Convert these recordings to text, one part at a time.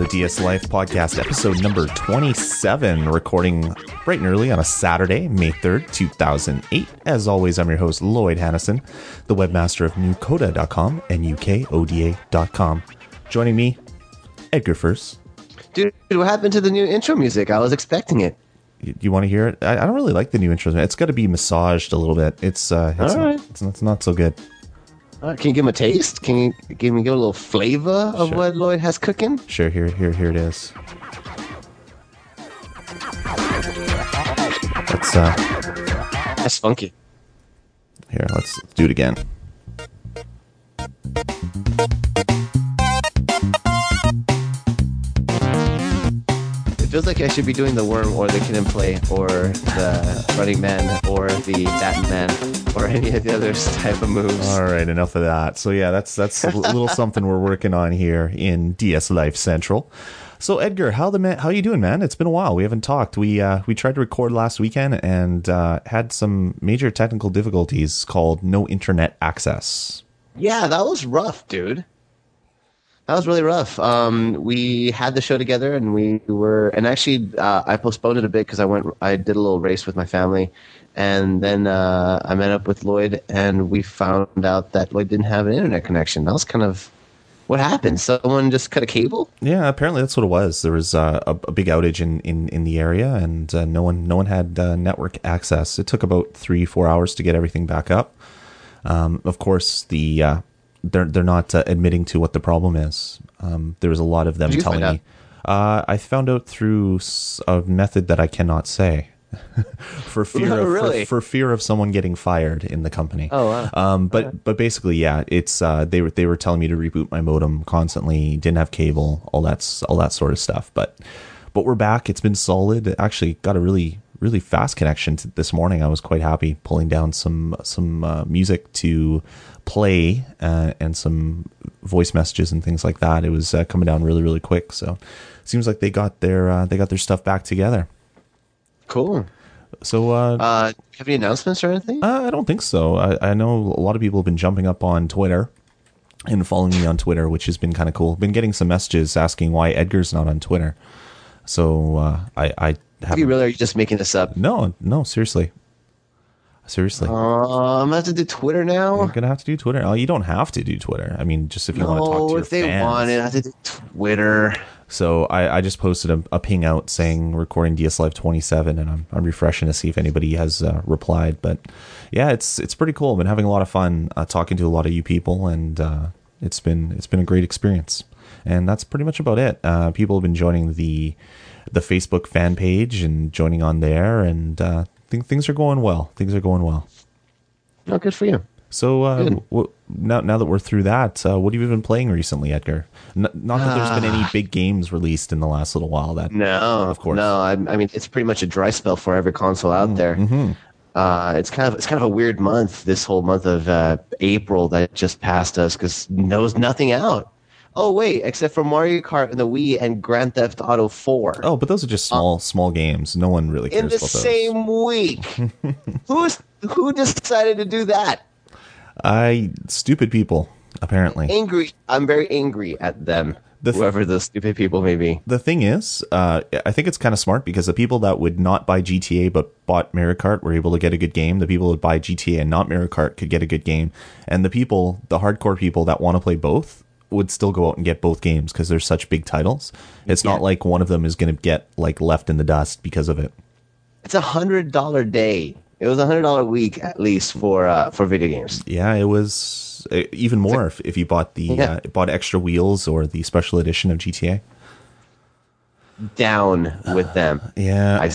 everybody, and welcome to the DS Life podcast, episode number 27, recording bright and early on a Saturday, May 3rd, 2008. As always, I'm your host, Lloyd Hannison, the webmaster of newcoda.com and ukoda.com. Joining me, Edgar first. Dude, what happened to the new intro music? I was expecting it. You, you want to hear it? I, I, don't really like the new intro. It's got to be massaged a little bit. It's uh, it's, not, right. it's, it's not so good. Uh, can you give him a taste? Can you give me give a little flavor of sure. what Lloyd has cooking? Sure. Here, here, here it is. Let's uh. That's funky. Here, let's do it again. Feels like I should be doing the worm or the Kid 'n Play or the running man or the Batman or any of the other type of moves. All right, enough of that. So yeah, that's that's a little something we're working on here in DS Life Central. So Edgar, how the man, how you doing, man? It's been a while. We haven't talked. We uh, we tried to record last weekend and uh, had some major technical difficulties called no internet access. Yeah, that was rough, dude. That was really rough. Um, we had the show together, and we were, and actually, uh, I postponed it a bit because I went, I did a little race with my family, and then uh, I met up with Lloyd, and we found out that Lloyd didn't have an internet connection. That was kind of what happened. Someone just cut a cable. Yeah, apparently that's what it was. There was uh, a, a, big outage in, in, in the area, and uh, no one no one had uh, network access. It took about three four hours to get everything back up. Um, of course, the uh, they're they're not uh, admitting to what the problem is. Um, there was a lot of them telling me. Uh, I found out through a method that I cannot say. for fear of really? for, for, fear of someone getting fired in the company. Oh, wow. Um, but okay. but basically, yeah, it's uh, they were they were telling me to reboot my modem constantly. Didn't have cable, all that's all that sort of stuff. But but we're back. It's been solid. Actually, got a really really fast connection this morning. I was quite happy pulling down some some uh, music to play uh, and some voice messages and things like that. It was uh, coming down really really quick. So it seems like they got their uh, they got their stuff back together. Cool. So, uh, uh, have any announcements or anything? Uh, I don't think so. I, I know a lot of people have been jumping up on Twitter and following me on Twitter, which has been kind of cool. Been getting some messages asking why Edgar's not on Twitter. So uh, I, I have. You really are you just making this up? No, no, seriously. Seriously. Uh, I'm gonna have to do Twitter now. You're gonna have to do Twitter. Oh, you don't have to do Twitter. I mean, just if you no, want to talk to your if they fans. want it, I have to do Twitter. So I, I just posted a, a, ping out saying recording DS Life 27, and I'm, I'm refreshing to see if anybody has uh, replied. But yeah, it's it's pretty cool. I've been having a lot of fun uh, talking to a lot of you people, and uh, it's been it's been a great experience. And that's pretty much about it. Uh, people have been joining the the Facebook fan page and joining on there, and uh, think things are going well. Things are going well. Oh, good for you. So uh, w- now, now that we're through that, uh, what have you been playing recently, Edgar? N- not that there's been any big games released in the last little while. That no, of course, no. I, I mean, it's pretty much a dry spell for every console out there. Mm-hmm. Uh, it's kind of it's kind of a weird month. This whole month of uh, April that just passed us because knows nothing out. Oh wait, except for Mario Kart and the Wii and Grand Theft Auto 4. Oh, but those are just small uh, small games. No one really cares in the same week. Who's who decided to do that? I stupid people apparently. Angry. I'm very angry at them. The th- whoever the stupid people may be. The thing is, uh, I think it's kind of smart because the people that would not buy GTA but bought Mario Kart were able to get a good game. The people that buy GTA and not Mario Kart could get a good game, and the people, the hardcore people that want to play both, would still go out and get both games because they're such big titles. It's yeah. not like one of them is going to get like left in the dust because of it. It's a hundred dollar day. It was a hundred dollar week at least for uh, for video games. Yeah, it was uh, even more if, if you bought the yeah. uh, bought extra wheels or the special edition of GTA. Down with them. yeah, I,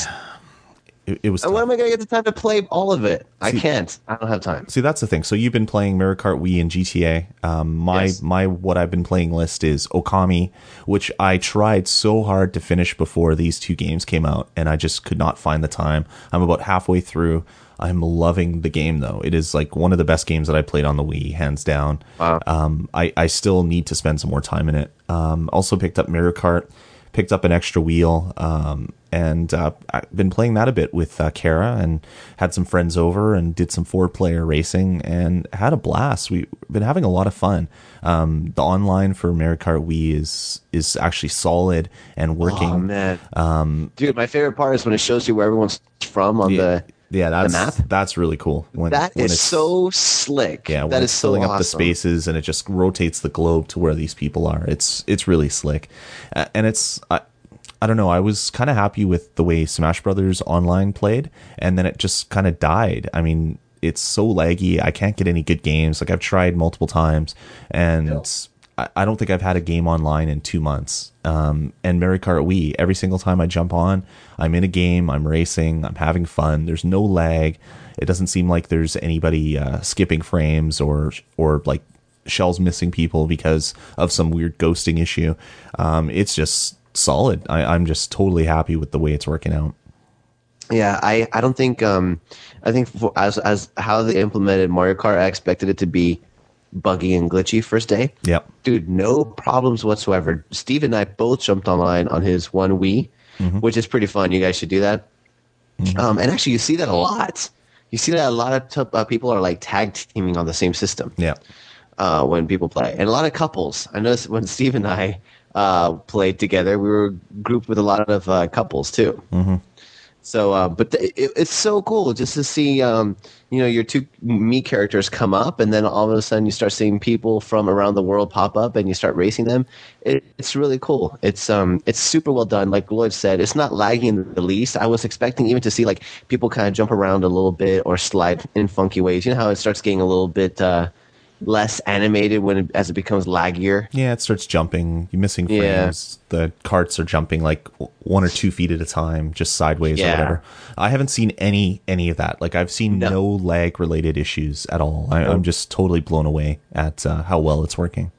it, it was. And when am I going to get the time to play all of it? See, I can't. I don't have time. See, that's the thing. So you've been playing Mario Kart Wii and GTA. Um, my yes. my what I've been playing list is Okami, which I tried so hard to finish before these two games came out, and I just could not find the time. I'm about halfway through. I'm loving the game though. It is like one of the best games that I played on the Wii, hands down. Wow. Um, I I still need to spend some more time in it. Um, also picked up Mario Kart, picked up an extra wheel. Um, and uh, I've been playing that a bit with uh, Kara and had some friends over and did some four player racing and had a blast. We've been having a lot of fun. Um, the online for Mario Kart Wii is is actually solid and working. Oh man, um, dude, my favorite part is when it shows you where everyone's from on yeah, the yeah, that's map? that's really cool. When that when is so slick. Yeah, that is so filling awesome. up the spaces and it just rotates the globe to where these people are. It's it's really slick, uh, and it's. I, don't know. I was kind of happy with the way Smash Brothers Online played, and then it just kind of died. I mean, it's so laggy. I can't get any good games. Like I've tried multiple times, and no. I, I, don't think I've had a game online in two months. Um, and Mario Kart Wii, every single time I jump on, I'm in a game, I'm racing, I'm having fun. There's no lag. It doesn't seem like there's anybody uh, skipping frames or or like shells missing people because of some weird ghosting issue. Um, it's just solid. I, I'm just totally happy with the way it's working out. Yeah, I, I don't think um I think for, as as how they implemented Mario Kart, I expected it to be buggy and glitchy first day. Yep. Dude, no problems whatsoever. Steve and I both jumped online on his one Wii, mm-hmm. which is pretty fun. You guys should do that. Mm-hmm. Um, and actually, you see that a lot. You see that a lot of t- uh, people are like tag teaming on the same system. Yeah. Uh, when people play, and a lot of couples. I noticed when Steve and I uh, played together, we were grouped with a lot of uh, couples too. Mm-hmm. So, uh, but th- it, it's so cool just to see, um, you know, your two me characters come up, and then all of a sudden you start seeing people from around the world pop up, and you start racing them. It, it's really cool. It's um, it's super well done. Like Lloyd said, it's not lagging in the least. I was expecting even to see like people kind of jump around a little bit or slide in funky ways. You know how it starts getting a little bit. Uh, less animated when it, as it becomes laggier. Yeah, it starts jumping. You're missing frames. Yeah. The carts are jumping like one or two feet at a time, just sideways yeah. or whatever. I haven't seen any any of that. Like I've seen no, no lag related issues at all. I, am just totally blown away at uh, how well it's working.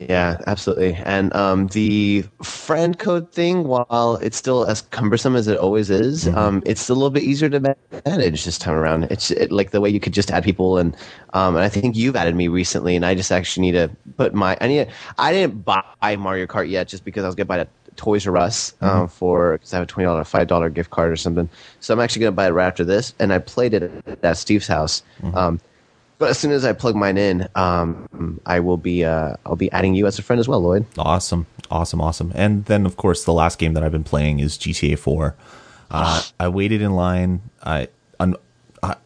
Yeah, absolutely. And um, the friend code thing, while it's still as cumbersome as it always is, mm-hmm. um, it's a little bit easier to manage this time around. It's it, like the way you could just add people, and um, and I think you've added me recently, and I just actually need to put my I need to, I didn't buy Mario Kart yet just because I was gonna buy it at Toys R Us um, mm-hmm. for because I have a twenty dollar five dollar gift card or something. So I'm actually gonna buy it right after this, and I played it at Steve's house. Mm-hmm. But as soon as I plug mine in, um, I will be uh, I'll be adding you as a friend as well, Lloyd. Awesome, awesome, awesome. And then of course the last game that I've been playing is GTA Four. Uh, I waited in line. I, I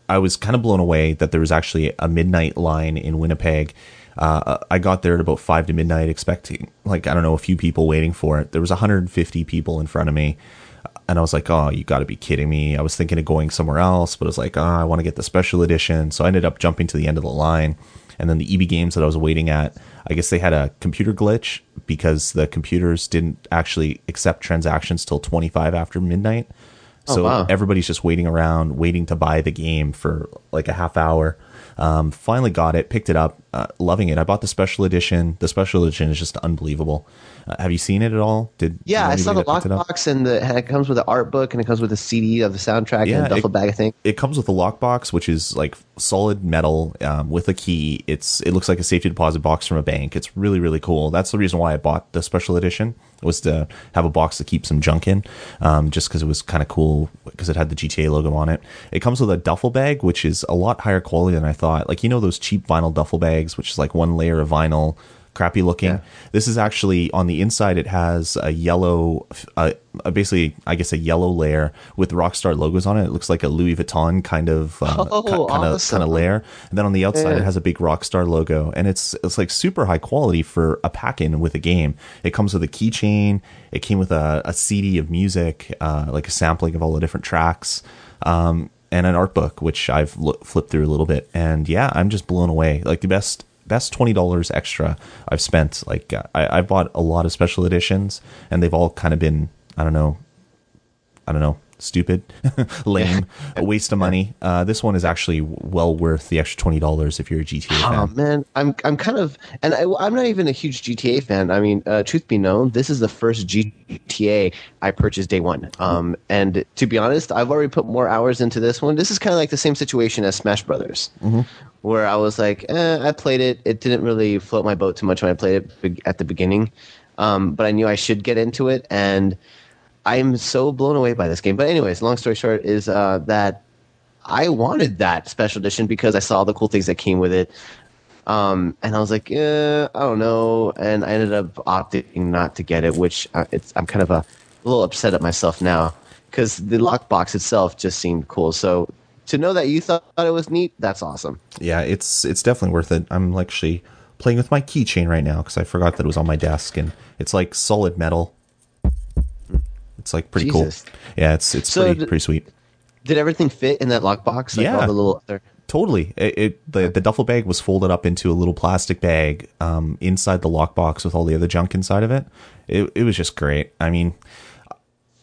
I was kind of blown away that there was actually a midnight line in Winnipeg. Uh, I got there at about five to midnight, expecting like I don't know a few people waiting for it. There was 150 people in front of me and I was like, oh, you got to be kidding me. I was thinking of going somewhere else, but I was like, oh, I want to get the special edition. So I ended up jumping to the end of the line. And then the EB games that I was waiting at, I guess they had a computer glitch because the computers didn't actually accept transactions till 25 after midnight. Oh, so oh, wow. everybody's just waiting around, waiting to buy the game for like a half hour. Um, finally got it, picked it up, uh, loving it. I bought the special edition. The special edition is just unbelievable. Uh, have you seen it at all? Did yeah, I saw the lockbox and the and it comes with an art book and it comes with a CD of the soundtrack yeah, and a duffel it, bag. I think it comes with a lockbox, which is like solid metal um, with a key. It's it looks like a safety deposit box from a bank. It's really really cool. That's the reason why I bought the special edition It was to have a box to keep some junk in, um, just because it was kind of cool because it had the GTA logo on it. It comes with a duffel bag, which is a lot higher quality than I thought. Like you know those cheap vinyl duffel bags, which is like one layer of vinyl crappy looking. Yeah. This is actually on the inside. It has a yellow, uh, basically, I guess, a yellow layer with Rockstar logos on it. It looks like a Louis Vuitton kind of uh, oh, kind of kind of layer. And then on the outside, yeah. it has a big Rockstar logo, and it's it's like super high quality for a pack in with a game. It comes with a keychain. It came with a, a CD of music, uh, like a sampling of all the different tracks. Um, and an art book, which I've l- flipped through a little bit, and yeah, I'm just blown away. Like the best best twenty dollars extra I've spent. Like I, I've bought a lot of special editions, and they've all kind of been I don't know, I don't know, stupid, lame, a waste of money. Uh, this one is actually well worth the extra twenty dollars if you're a GTA fan. Oh man, I'm I'm kind of, and I, am not even a huge GTA fan. I mean, uh, truth be known, this is the first GTA I purchased day one. Um, and to be honest, I've already put more hours into this one. This is kind of like the same situation as Smash Brothers, mm-hmm. where I was like, eh, I played it. It didn't really float my boat too much when I played it at the beginning, um, but I knew I should get into it and I'm so blown away by this game. But anyways, long story short is uh, that I wanted that special edition because I saw the cool things that came with it. Um, and I was like, eh, I don't know. And I ended up opting not to get it, which uh, it's, I'm kind of a, a little upset at myself now because the lockbox itself just seemed cool. So to know that you thought it was neat, that's awesome. Yeah, it's it's definitely worth it. I'm actually playing with my keychain right now because I forgot that it was on my desk, and it's like solid metal. It's like pretty Jesus. cool. Yeah, it's it's So pretty d- pretty sweet. Did everything fit in that lockbox? Like Yeah. all the little other. Totally. It, it the the duffel bag was folded up into a little plastic bag um, inside the lockbox with all the other junk inside of it. It it was just great. I mean,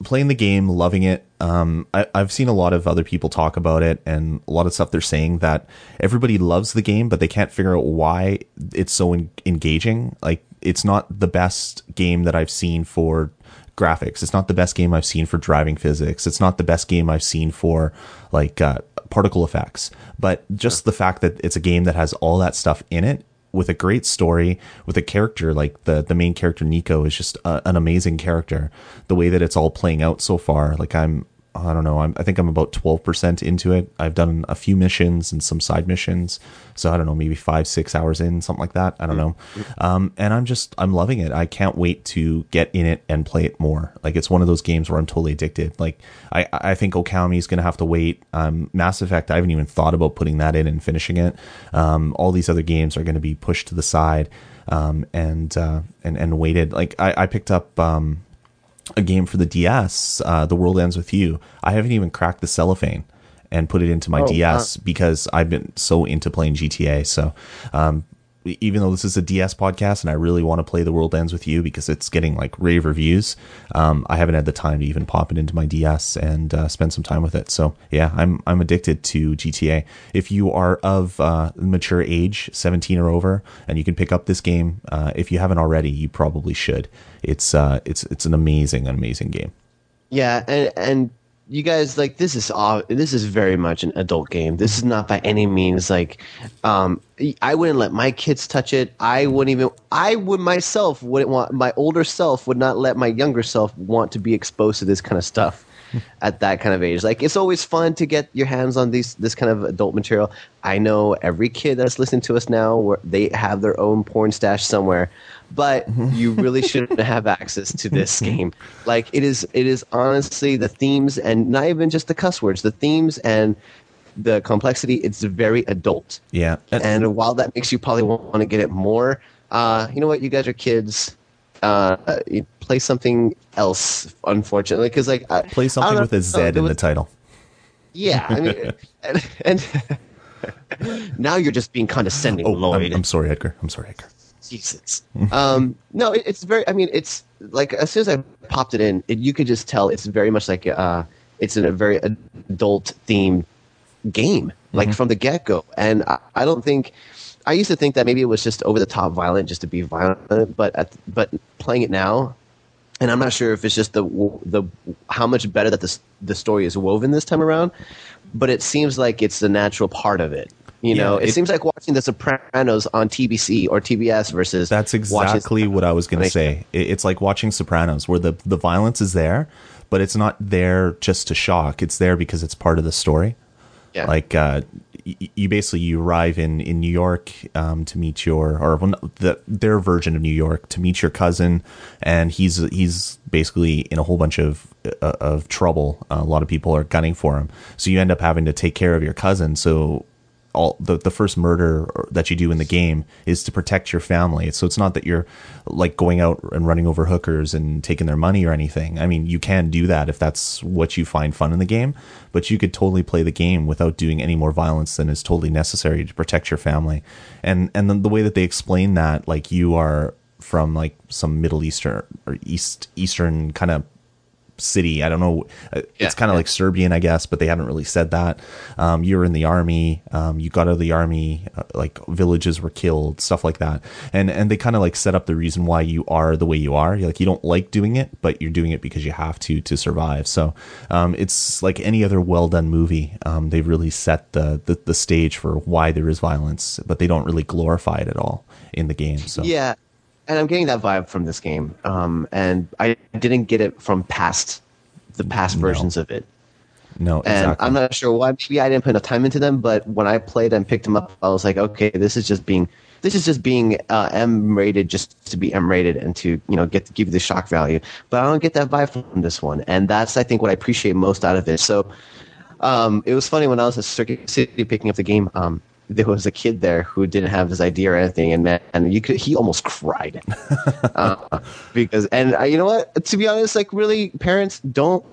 playing the game, loving it. Um, I, I've seen a lot of other people talk about it, and a lot of stuff they're saying that everybody loves the game, but they can't figure out why it's so en- engaging. Like, it's not the best game that I've seen for graphics. It's not the best game I've seen for driving physics. It's not the best game I've seen for like uh, particle effects. But just the fact that it's a game that has all that stuff in it with a great story, with a character like the the main character Nico is just a, an amazing character. The way that it's all playing out so far, like I'm I don't know, I'm, I think I'm about 12% into it. I've done a few missions and some side missions. So I don't know, maybe five, six hours in, something like that. I don't know. Um, and I'm just, I'm loving it. I can't wait to get in it and play it more. Like it's one of those games where I'm totally addicted. Like I, I think Okami is going to have to wait. Um, Mass Effect, I haven't even thought about putting that in and finishing it. Um, all these other games are going to be pushed to the side. Um, and, uh, and, and waited. Like I, I picked up, um, a game for the DS, uh, The World Ends With You. I haven't even cracked the cellophane and put it into my Oh, DS because I've been so into playing GTA. So, um, even though this is a DS podcast and I really want to play The World Ends With You because it's getting like rave reviews, um, I haven't had the time to even pop it into my DS and uh, spend some time with it. So yeah, I'm I'm addicted to GTA. If you are of uh, mature age, 17 or over, and you can pick up this game, uh, if you haven't already, you probably should. It's uh, it's it's an amazing, amazing game. Yeah, and and you guys like this is all this is very much an adult game. This is not by any means like um I wouldn't let my kids touch it. I wouldn't even I would myself wouldn't want my older self would not let my younger self want to be exposed to this kind of stuff at that kind of age. Like it's always fun to get your hands on these this kind of adult material. I know every kid that's listening to us now where they have their own porn stash somewhere, but you really shouldn't have access to this game. Like it is it is honestly the themes and not even just the cuss words, the themes and the complexity, it's very adult. Yeah, and, And while that makes you probably want to get it more, uh, you know what? You guys are kids. Uh, you play something else, unfortunately, because like I- play something with a Z in was- the title. yeah, I mean, and, and now you're just being condescending, Oh, Lloyd. I'm, I'm sorry, Edgar. I'm sorry, Edgar. Jesus. um, no, it, it's very. I mean, it's like as soon as I popped it in, it, you could just tell it's very much like uh, it's in a very adult themed game, like from the get go. And I, I don't think I used to think that maybe it was just over the top violent just to be violent, but at, but playing it now, and I'm not sure if it's just the the how much better that the the story is woven this time around, but it seems like it's the natural part of it. You Yeah, know, it, it- seems like watching The Sopranos on TBC or TBS versus That's exactly what I was going to say. It's like watching Sopranos, where the the violence is there, but it's not there just to shock. It's there because it's part of the story. Yeah. Like uh, y- you basically you arrive in in New York um, to meet your or the, their version of New York to meet your cousin, and he's he's basically in a whole bunch of uh, of trouble. a lot of people are gunning for him, so you end up having to take care of your cousin. So all the, the first murder that you do in the game is to protect your family. So it's not that you're like going out and running over hookers and taking their money or anything. I mean, you can do that if that's what you find fun in the game, but you could totally play the game without doing any more violence than is totally necessary to protect your family. And and then the way that they explain that, like you are from like some Middle Eastern or East Eastern kind of city. I don't know. Uh, Yeah, it's kind of yeah. like Serbian, I guess, but they haven't really said that. Um, you were in the army. Um, you got out of the army. Uh, like villages were killed, stuff like that. And and they kind of like set up the reason why you are the way you are. You're like you don't like doing it, but you're doing it because you have to to survive. So um, it's like any other well done movie. Um, they've really set the, the the stage for why there is violence, but they don't really glorify it at all in the game. So Yeah, and I'm getting that vibe from this game. Um, and I didn't get it from past the past versions of it. No, And exactly. I'm not sure why. Maybe I didn't put enough time into them, but when I played and picked them up, I was like, okay, this is just being this is just being uh, M rated just to be M rated and to you know get to give you the shock value. But I don't get that vibe from this one, and that's I think what I appreciate most out of it. So um, it was funny when I was at Circuit City picking up the game. Um, there was a kid there who didn't have his ID or anything, and man, you could he almost cried uh, because and uh, you know what? To be honest, like really, parents don't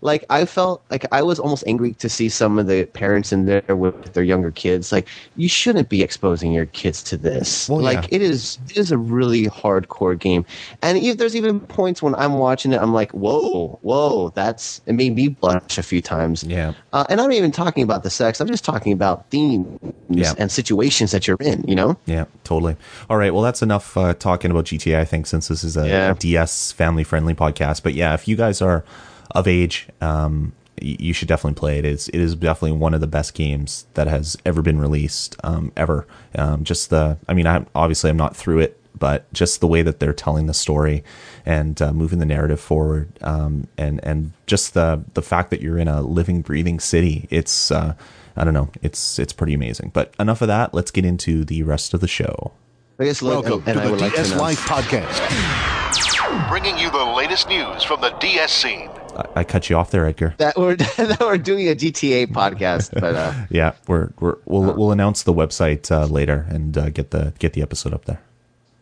like. I felt like I was almost angry to see some of the parents in there with their younger kids. Like you shouldn't be exposing your kids to this. Well, like yeah. it is it is a really hardcore game, and if there's even points when I'm watching it, I'm like, whoa, whoa, that's it made me blush a few times. Yeah. Uh, and I'm not even talking about the sex. I'm just talking about themes Yeah. and situations that you're in. You know. Yeah, totally. All right. Well, that's enough uh, talking about GTA, I think, since this is a, Yeah. a DS family friendly podcast. But yeah, if you guys are of age, um, you should definitely play it. It's, it is definitely one of the best games that has ever been released, um, ever. Um, just the, I mean, I obviously I'm not through it, but just the way that they're telling the story and uh, moving the narrative forward, um, and and just the the fact that you're in a living, breathing city, it's uh, I don't know, it's it's pretty amazing. But enough of that. Let's get into the rest of the show. I guess look, Welcome and, and to I the would like to DS Life Podcast. bringing you the latest news from the DS scene. I, cut you off there, Edgar. that we're that we're doing a GTA podcast, but uh, Yeah, we're we're we'll we'll announce the website uh, later and uh, get the get the episode up there.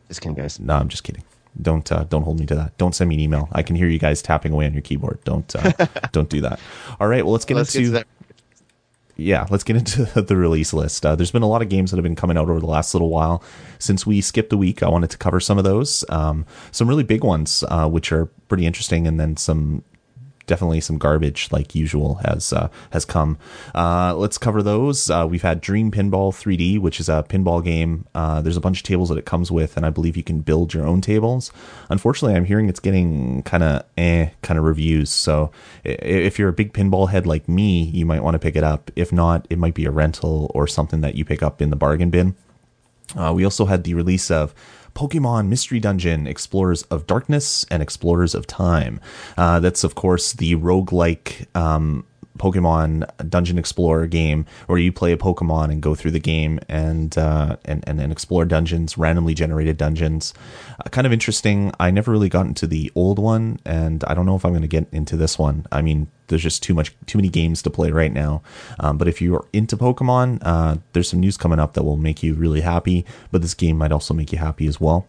just kidding, guys. No, I'm just kidding. Don't uh, don't hold me to that. Don't send me an email. I can hear you guys tapping away on your keyboard. Don't uh, don't do that. All right. Well, let's get Let's get into to that. yeah, let's get into the release list. Uh, there's been a lot of games that have been coming out over the last little while. Since we skipped a week, I wanted to cover some of those. Um, some really big ones, uh, which are pretty interesting, and then some definitely some garbage like usual has uh, has come. Uh, let's cover those. Uh, we've had Dream Pinball 3D, which is a pinball game. Uh, there's a bunch of tables that it comes with, and I believe you can build your own tables. Unfortunately, I'm hearing it's getting kind of eh kind of reviews. So if you're a big pinball head like me, you might want to pick it up. If not, it might be a rental or something that you pick up in the bargain bin. Uh, we also had the release of Pokemon Mystery Dungeon Explorers of Darkness and Explorers of Time. Uh, that's, of course, the roguelike um, Pokemon Dungeon Explorer game where you play a Pokemon and go through the game and uh, and, and, and explore dungeons, randomly generated dungeons. Uh, kind of interesting. I never really got into the old one, and I don't know if I'm going to get into this one. I mean, there's just too much too many games to play right now. Um, but if you're into Pokemon, uh, there's some news coming up that will make you really happy. But this game might also make you happy as well.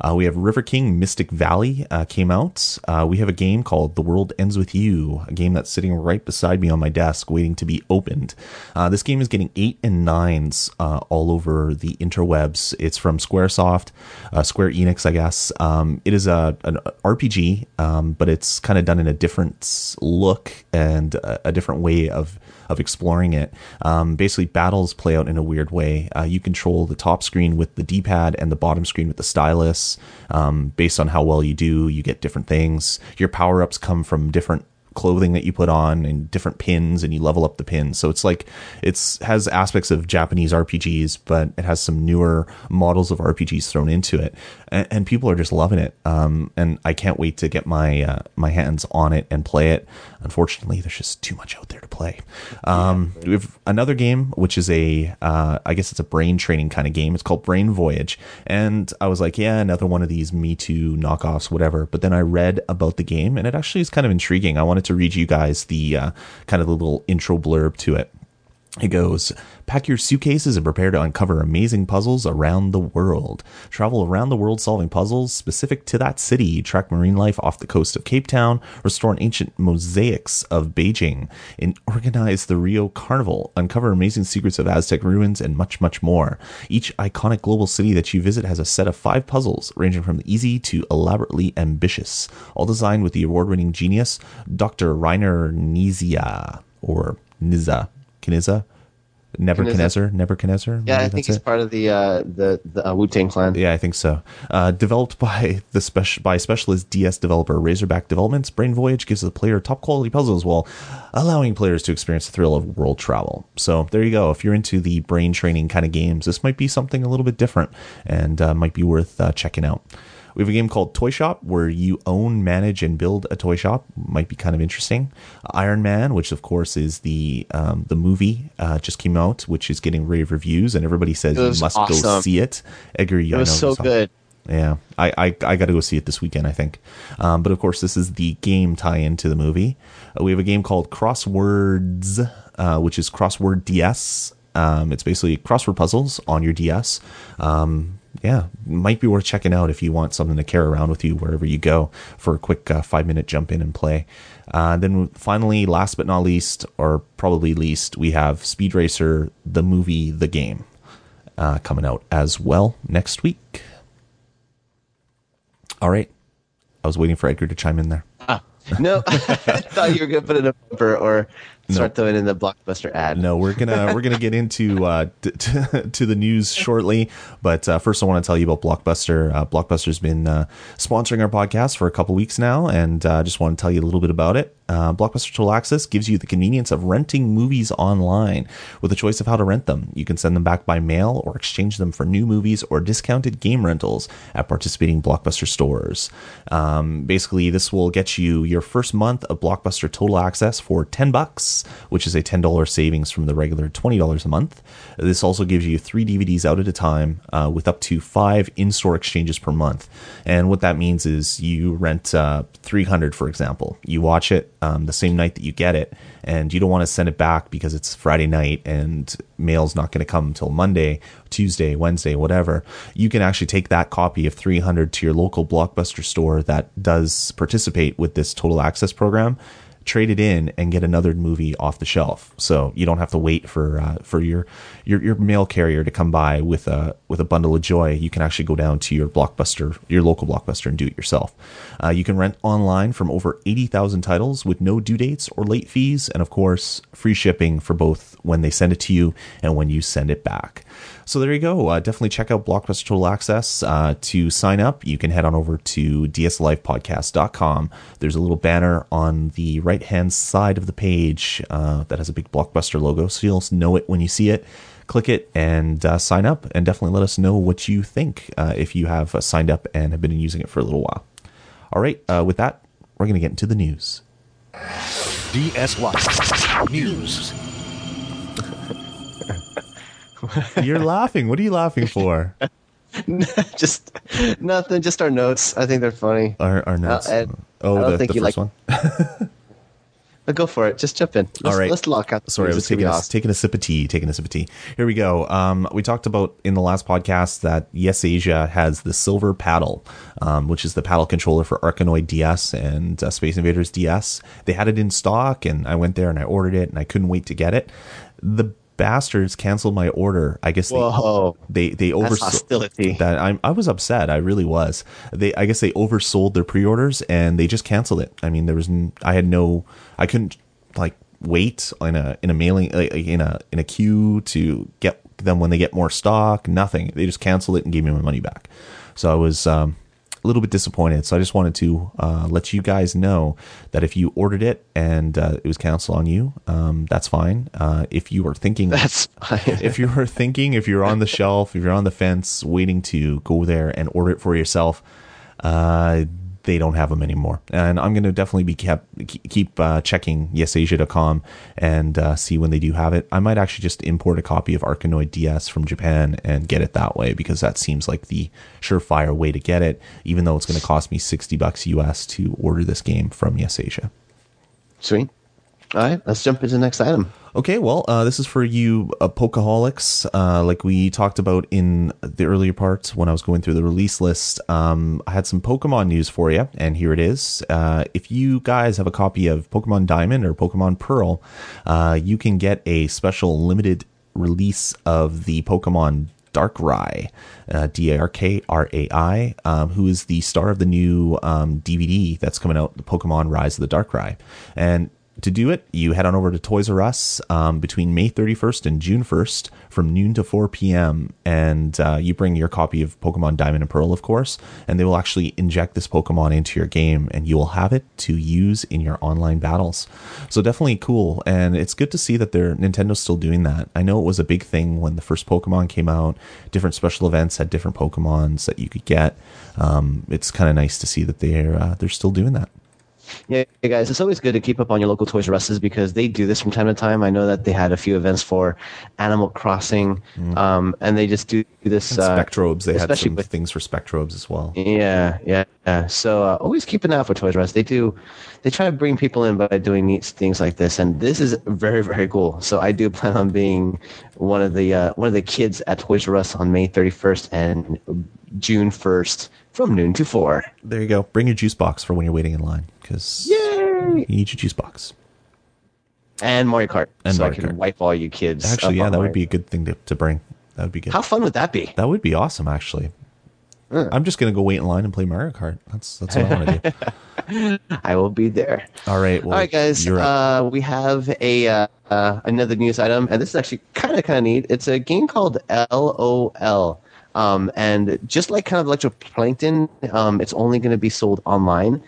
Uh, we have River King Mystic Valley uh, came out. Uh, we have a game called The World Ends With You, a game that's sitting right beside me on my desk waiting to be opened. Uh, this game is getting eight and nines uh, all over the interwebs. It's from Squaresoft, uh, Square Enix, I guess. Um, it is a an RPG, um, but it's kind of done in a different look and a, a different way of of exploring it. Um, basically, battles play out in a weird way. Uh, you control the top screen with the D-pad and the bottom screen with the stylus. Um, based on how well you do, you get different things. Your power-ups come from different clothing that you put on and different pins and you level up the pins. So it's like it's has aspects of japanese rpgs but it has some newer models of rpgs thrown into it. And, and people are just loving it. Um, and i can't wait to get my uh, my hands on it and play it. Unfortunately there's just too much out there to play. Um, we have another game which is a uh, i guess it's a brain training kind of game. It's called brain voyage. And i was like yeah another one of these me too knockoffs whatever. But then i read about the game and it actually is kind of intriguing. I wanted to read you guys the uh, kind of the little intro blurb to it it goes, pack your suitcases and prepare to uncover amazing puzzles around the world. Travel around the world solving puzzles specific to that city. Track marine life off the coast of Cape Town. Restore ancient mosaics of Beijing. And organize the Rio Carnival. Uncover amazing secrets of Aztec ruins and much, much more. Each iconic global city that you visit has a set of five puzzles, ranging from easy to elaborately ambitious. All designed with the award winning genius, Dr. Reiner Knizia, or Niza. Kniza? Nebuchadnezzar? Nebuchadnezzar? Yeah, I think he's it? part of the uh, the, the uh, Wu Tang Clan. Yeah, I think so. Uh, developed by the special by specialist DS developer Razorback Developments, Brain Voyage gives the player top quality puzzles while allowing players to experience the thrill of world travel. So there you go. If you're into the brain training kind of games, this might be something a little bit different and uh, might be worth uh, checking out. We have a game called Toy Shop where you own, manage, and build a toy shop. Might be kind of interesting. Iron Man, which of course is the um, the movie, uh, just came out, which is getting rave reviews, and everybody says you must go see it. Edgar, It I was so you good. yeah, I I, I got to go see it this weekend. I think, um, but of course, this is the game tie-in to the movie. Uh, we have a game called Crosswords, uh, which is Crossword DS. Um, it's basically crossword puzzles on your DS. Um, yeah, might be worth checking out if you want something to carry around with you wherever you go for a quick uh, five minute jump in and play. Uh, then finally, last but not least, or probably least, we have Speed Racer, the movie, the game, uh, coming out as well next week. All right. I was waiting for Edgar to chime in there. No, I thought you were going to put in a bumper or start throwing in the blockbuster ad. No, we're gonna we're gonna get into uh, t- t- to the news shortly, but uh, first I want to tell you about Blockbuster. Uh, Blockbuster's been uh, sponsoring our podcast for a couple weeks now, and uh, just want to tell you a little bit about it. Uh, Blockbuster Total Access gives you the convenience of renting movies online with a choice of how to rent them. You can send them back by mail or exchange them for new movies or discounted game rentals at participating Blockbuster stores. Um, basically, this will get you your first month of Blockbuster Total Access for 10 bucks, which is a $10 savings from the regular $20 a month. This also gives you three DVDs out at a time uh, with up to five in store exchanges per month. And what that means is you rent uh, 300, for example. You watch it um, the same night that you get it, and you don't want to send it back because it's Friday night and mail's not going to come until Monday, Tuesday, Wednesday, whatever. You can actually take that copy of 300 to your local Blockbuster store that does participate with this total access program trade it in and get another movie off the shelf. So you don't have to wait for uh, for your, your your mail carrier to come by with a with a bundle of joy. You can actually go down to your blockbuster, your local blockbuster, and do it yourself. Uh, you can rent online from over eighty thousand titles with no due dates or late fees, and of course, free shipping for both when they send it to you and when you send it back. So there you go. Uh, definitely check out Blockbuster Total Access. Uh, to sign up, you can head on over to dslifepodcast.com. There's a little banner on the right hand side of the page uh, that has a big Blockbuster logo, so you'll know it when you see it. Click it and uh, sign up, and definitely let us know what you think uh, if you have uh, signed up and have been using it for a little while. All right, with that, we're going to get into the news. DS Life News. You're laughing. What are you laughing for? just nothing. Just our notes. I think they're funny. Our, our notes. Ed, oh, I the, think the you first like- one. But go for it. Just jump in. Let's, All right. Let's lock out. Sorry, I was taking a, taking a sip of tea. Taking a sip of tea. Here we go. Um, we talked about in the last podcast that Yes Asia has the silver paddle, um, which is the paddle controller for Arkanoid DS and uh, Space Invaders DS. They had it in stock, and I went there and I ordered it, and I couldn't wait to get it. The bastards canceled my order. I guess they Whoa. they they oversold that I I was upset. I really was. They I guess they oversold their pre-orders and they just canceled it. I mean, there was n- I had no I couldn't like wait in a in a mailing like, in a in a queue to get them when they get more stock. Nothing. They just canceled it and gave me my money back. So I was um, a little bit disappointed. So I just wanted to uh, let you guys know that if you ordered it and uh, it was canceled on you, um, that's fine. Uh, if you were thinking That's fine. if you're thinking, if you're on the shelf, if you're on the fence waiting to go there and order it for yourself, uh, they don't have them anymore. And I'm going to definitely be kept keep uh, checking yesasia.com and uh, see when they do have it. I might actually just import a copy of Arkanoid DS from Japan and get it that way because that seems like the surefire way to get it. Even though it's going to cost me 60 bucks US to order this game from Yesasia. Sweet. All right. Let's jump into the next item. Okay, well, uh, this is for you uh, Pokaholics. Uh, like we talked about in the earlier part when I was going through the release list, um, I had some Pokemon news for you, and here it is. Uh, if you guys have a copy of Pokemon Diamond or Pokemon Pearl, uh, you can get a special limited release of the Pokemon Darkrai, uh, D A R K R A I, um, who is the star of the new um, DVD that's coming out, the Pokemon Rise of the Darkrai. And to do it, you head on over to Toys R Us um, between May 31st and June 1st from noon to 4 p.m. And uh, you bring your copy of Pokemon Diamond and Pearl, of course, and they will actually inject this Pokemon into your game and you will have it to use in your online battles. So definitely cool. And it's good to see that they're, Nintendo's still doing that. I know it was a big thing when the first Pokemon came out. Different special events had different Pokemons that you could get. Um, it's kind of nice to see that they're uh, they're still doing that. Yeah, hey guys, it's always good to keep up on your local Toys R Us's because they do this from time to time. I know that they had a few events for Animal Crossing, um, and they just do this. And Uh, Spectrobes, they had some with- things for Spectrobes as well. yeah, yeah, yeah. So uh, always keep an eye out for Toys R Us. They do, they try to bring people in by doing neat things like this, and this is very, very cool. So I do plan on being one of the uh, one of the kids at Toys R Us on May 31st and June 1st from noon to four. There you go. Bring your juice box for when you're waiting in line because you need your juice box. And Mario Kart, And so Mario I can Kart. wipe all you kids. Actually, yeah, that would be a good thing to, to bring. That would be good. How fun would that be? that would be awesome, actually. I'm just gonna go wait in line and play Mario Kart. That's that's what I want to do. I will be there. All right, well, All right, guys. Uh, we have a uh, uh, another news item, and this is actually kind of kind of neat. It's a game called LOL, um, and just like kind of Electroplankton, um, it's only going to be sold online.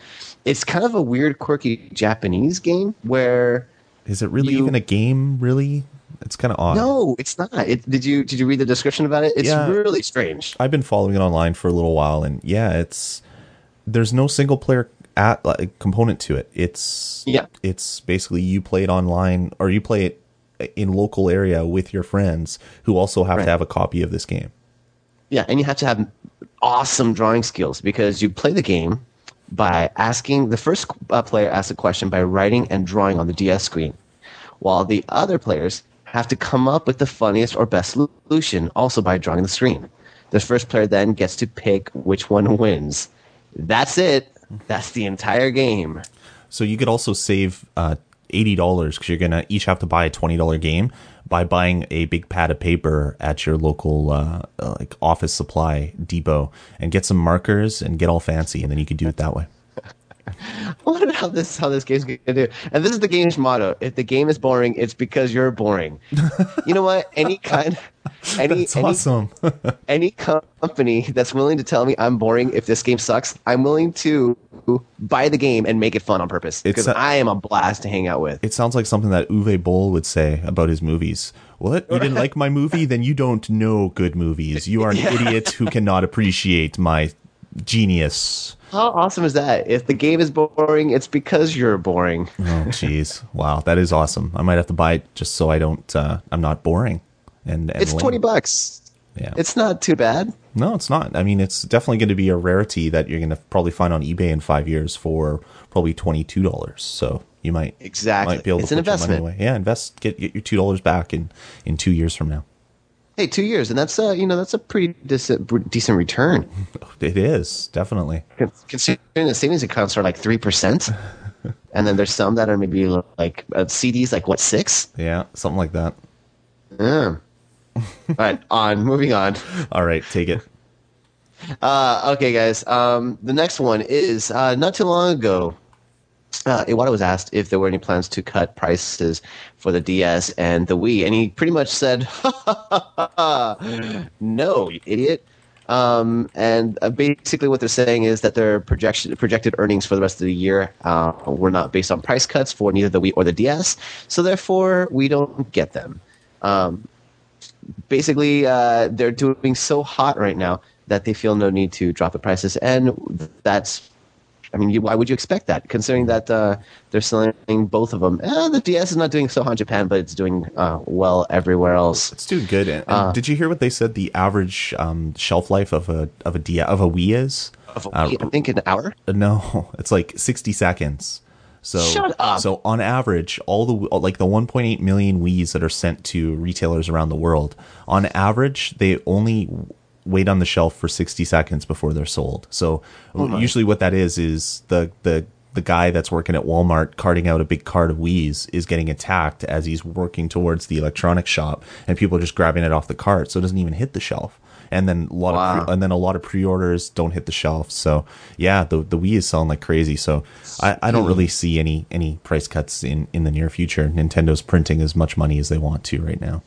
It's kind of a weird, quirky Japanese game where Is it really you- even a game? Really, it's kind of odd. no, it's not. It, did you did you read the description about it? It's Yeah. really strange. I've been following it online for a little while, and yeah, it's there's no single player at like, component to it. It's Yeah. it's basically you play it online or you play it in local area with your friends who also have Right. to have a copy of this game. Yeah, and you have to have awesome drawing skills because you play the game by asking the first uh, player asks a question by writing and drawing on the DS screen, while the other players have to come up with the funniest or best solution also by drawing the screen. The first player then gets to pick which one wins. That's it. That's the entire game. So you could also save uh, eighty dollars because you're gonna each have to buy a twenty dollar game by buying a big pad of paper at your local uh, like office supply depot and get some markers and get all fancy, and then you could do it that way. I wonder how this how this game's gonna do. And this is the game's motto: If the game is boring, it's because you're boring. you know what? Any kind, any That's any awesome. any company that's willing to tell me I'm boring if this game sucks, I'm willing to buy the game and make it fun on purpose because I am a blast to hang out with. It sounds like something that Uwe Boll would say about his movies. What? You didn't like my movie? Then you don't know good movies. You are an idiot who cannot appreciate my genius. How awesome is that? If the game is boring, it's because you're boring. Oh, jeez. wow, that is awesome. I might have to buy it just so I don't. Uh, I'm not boring. And, and It's lame. twenty bucks. Yeah. It's not too bad. no, it's not. I mean, it's definitely going to be a rarity that you're going to probably find on eBay in five years for probably twenty two dollars. So you might Exactly. might be able It's to an put your money investment. away. Yeah, invest. Get, get your two dollars back in in two years from now. Hey, two years, and that's a you know that's a pretty decent decent return. It is definitely. Considering the savings accounts are like three percent, and then there's some that are maybe like uh, CDs, like what six? Yeah, something like that. Yeah. All right, on moving on. All right, take it. Uh, okay, guys. Um, the next one is uh, not too long ago. Uh, Iwata was asked if there were any plans to cut prices for the DS and the Wii, and he pretty much said, "No, you idiot." Um, and uh, basically, what they're saying is that their projection projected earnings for the rest of the year uh, were not based on price cuts for neither the Wii or the DS, so therefore we don't get them. Um, basically uh, they're doing so hot right now that they feel no need to drop the prices, and that's. I mean, you, why would you expect that? Considering that uh, they're selling both of them. Eh, the DS is not doing so hot in Japan, but it's doing uh, well everywhere else. It's doing good. And, and Uh, did you hear what they said? The average um, shelf life of a of a D of a Wii is? Of a Uh, Wii, I think an hour. Uh, No, it's like 60 seconds. So, Shut up. So on average, all the like the 1.8 million Wii's that are sent to retailers around the world, on average, they only wait on the shelf for 60 seconds before they're sold. So usually, what that is is the the the guy that's working at Walmart carting out a big cart of Wii's is getting attacked as he's working towards the electronics shop, and people are just grabbing it off the cart, so it doesn't even hit the shelf. and then a lot Wow. of pre- and then a lot of pre-orders don't hit the shelf. So yeah, the the Wii is selling like crazy. So I, I don't really see any any price cuts in in the near future. Nintendo's printing as much money as they want to right now.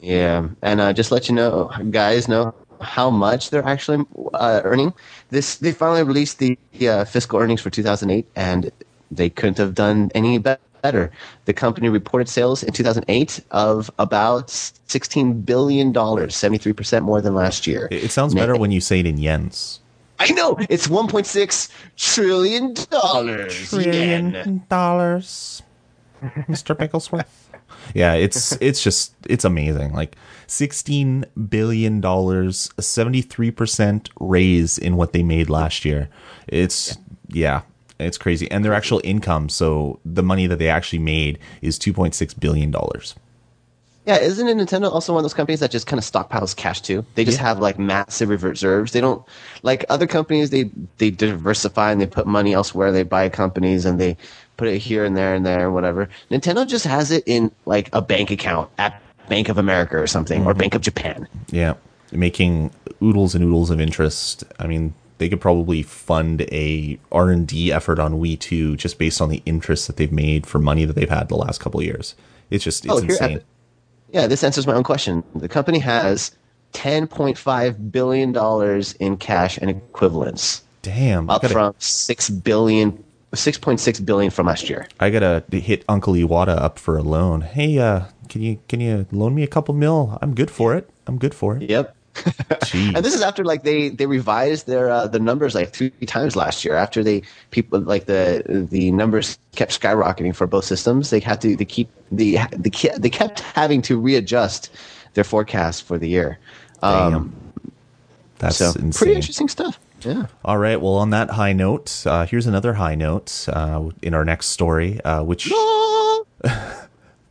Yeah, and uh, just let you know, guys, know how much they're actually uh, earning. This they finally released the uh, fiscal earnings for 2008, and they couldn't have done any better. The company reported sales in 2008 of about 16 billion dollars, 73 percent more than last year. It, sounds better when you say it in yens. I know it's 1.6 trillion dollars. yen. dollars, Mr. Bigglesworth. Yeah, it's it's just it's amazing. Like sixteen billion dollars, a seventy three percent raise in what they made last year. It's yeah. it's crazy, and their actual income, so the money that they actually made, is two point six billion dollars. Yeah, isn't it Nintendo also one of those companies that just kind of stockpiles cash too? They just have like massive reserves. They don't like other companies. They they diversify and they put money elsewhere. They buy companies and they put it here and there and there and whatever. Nintendo just has it in like a bank account at Bank of America or something or mm-hmm. Bank of Japan. Yeah, making oodles and oodles of interest. I mean, they could probably fund a R and D effort on Wii 2 just based on the interest that they've made for money that they've had the last couple of years. It's just it's Oh, insane. Yeah, this answers my own question. The company has ten point five billion dollars in cash and equivalents, Damn, up gotta, from six billion. 6.6 billion from last year. I gotta hit Uncle Iwata up for a loan. Hey, uh, can you can you loan me a couple mil? I'm good for it. I'm good for it. Yep. And this is after like they they revised their uh, the numbers like three times last year. After they people like the the numbers kept skyrocketing for both systems, they had to they keep the the they kept having to readjust their forecast for the year. Um, That's so insane. pretty interesting stuff. Yeah. All right. Well, on that high note, uh, here's another high note uh, in our next story, uh, which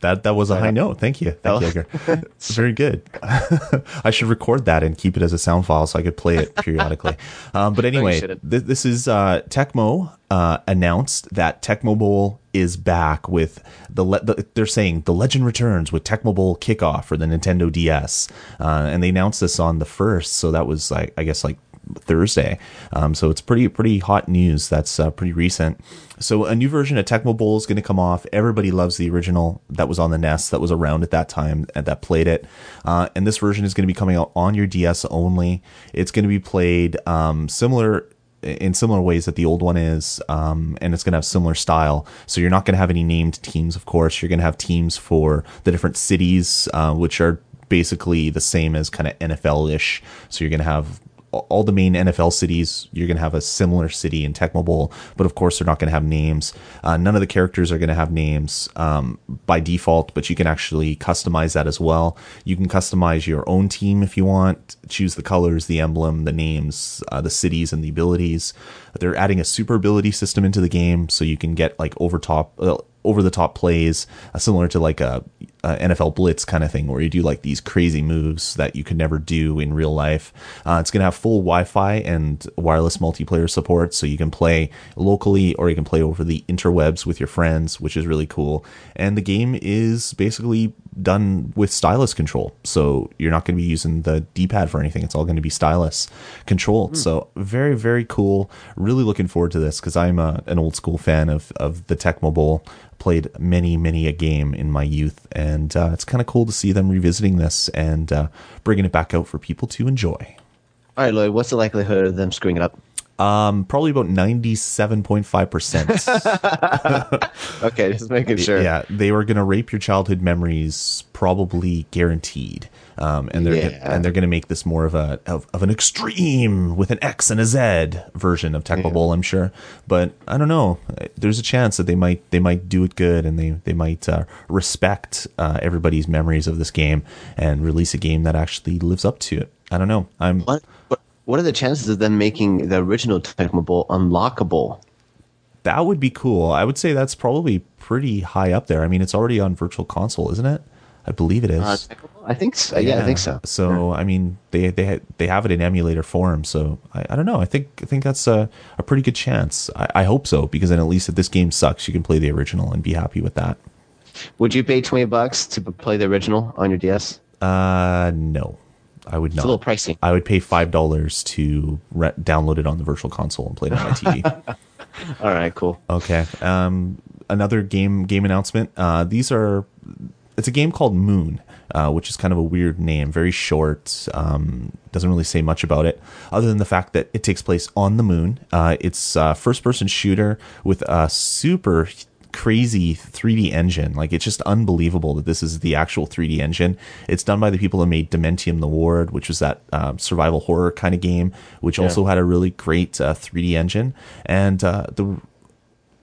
that that was a high note. Thank you, thank you, Edgar. Very good. I should record that and keep it as a sound file so I could play it periodically. Um, but anyway, th- this is uh, Tecmo uh, announced that Tecmo Bowl is back with the, le- the. They're saying the legend returns with Tecmo Bowl kickoff for the Nintendo DS, uh, and they announced this on the first. So that was like I guess like Thursday. Um, so it's pretty pretty hot news. That's uh, pretty recent. So a new version of Tecmo Bowl is going to come off. Everybody loves the original that was on the NES that was around at that time and that played it. Uh, and this version is going to be coming out on your DS only. It's going to be played um, similar in similar ways that the old one is, um, and it's going to have similar style. So you're not going to have any named teams, of course. You're going to have teams for the different cities, uh, which are basically the same as kind of NFL ish. So you're going to have all the main NFL cities, you're going to have a similar city in Tecmo Bowl, but of course they're not going to have names. Uh, none of the characters are going to have names um, by default, but you can actually customize that as well. You can customize your own team if you want, choose the colors, the emblem, the names, uh, the cities, and the abilities. They're adding a super ability system into the game, so you can get like over top. Uh, over the top plays, uh, similar to like a, a NFL Blitz kind of thing, where you do like these crazy moves that you could never do in real life. Uh, it's going to have full Wi-Fi and wireless multiplayer support, so you can play locally or you can play over the interwebs with your friends, which is really cool. And the game is basically done with stylus control, so you're not going to be using the D-pad for anything. It's all going to be stylus controlled. So very very cool. Really looking forward to this because I'm a, an old school fan of of the Tecmo Bowl played many many a game in my youth and uh, it's kind of cool to see them revisiting this and uh, bringing it back out for people to enjoy All right, Lloyd. What's the likelihood of them screwing it up? Um, probably about 97.5% Okay, just making sure. yeah they were going to rape your childhood memories probably guaranteed um, and they're Yeah. and they're going to make this more of a of, of an extreme with an X and a Z version of Tecmo Bowl, I'm sure. But I don't know. There's a chance that they might they might do it good and they they might uh, respect uh, everybody's memories of this game and release a game that actually lives up to it. I don't know. I'm What, what are the chances of them making the original Tecmo Bowl unlockable? that would be cool. I would say that's probably pretty high up there. I mean, it's already on Virtual Console, isn't it? I believe it is. Uh, I think so. Yeah, I think so. So I mean, they they they have it in emulator form. So I, I don't know. I think I think that's a, a pretty good chance. I, I hope so because then at least if this game sucks, you can play the original and be happy with that. Would you pay twenty bucks to play the original on your DS? Uh, no, I would It's a little pricey. I would pay five dollars to re- download it on the virtual console and play it on my TV. All right, cool. okay. Um, another game game announcement. Uh, these are. It's a game called Moon, uh, which is kind of a weird name. Very short. Um, doesn't really say much about it, other than the fact that it takes place on the moon. Uh, it's a first person shooter with a super crazy 3D engine. Like it's just unbelievable that this is the actual 3D engine. It's done by the people who made Dementium: The Ward, which was that um, survival horror kind of game, which also had a really great uh, 3D engine. And uh, the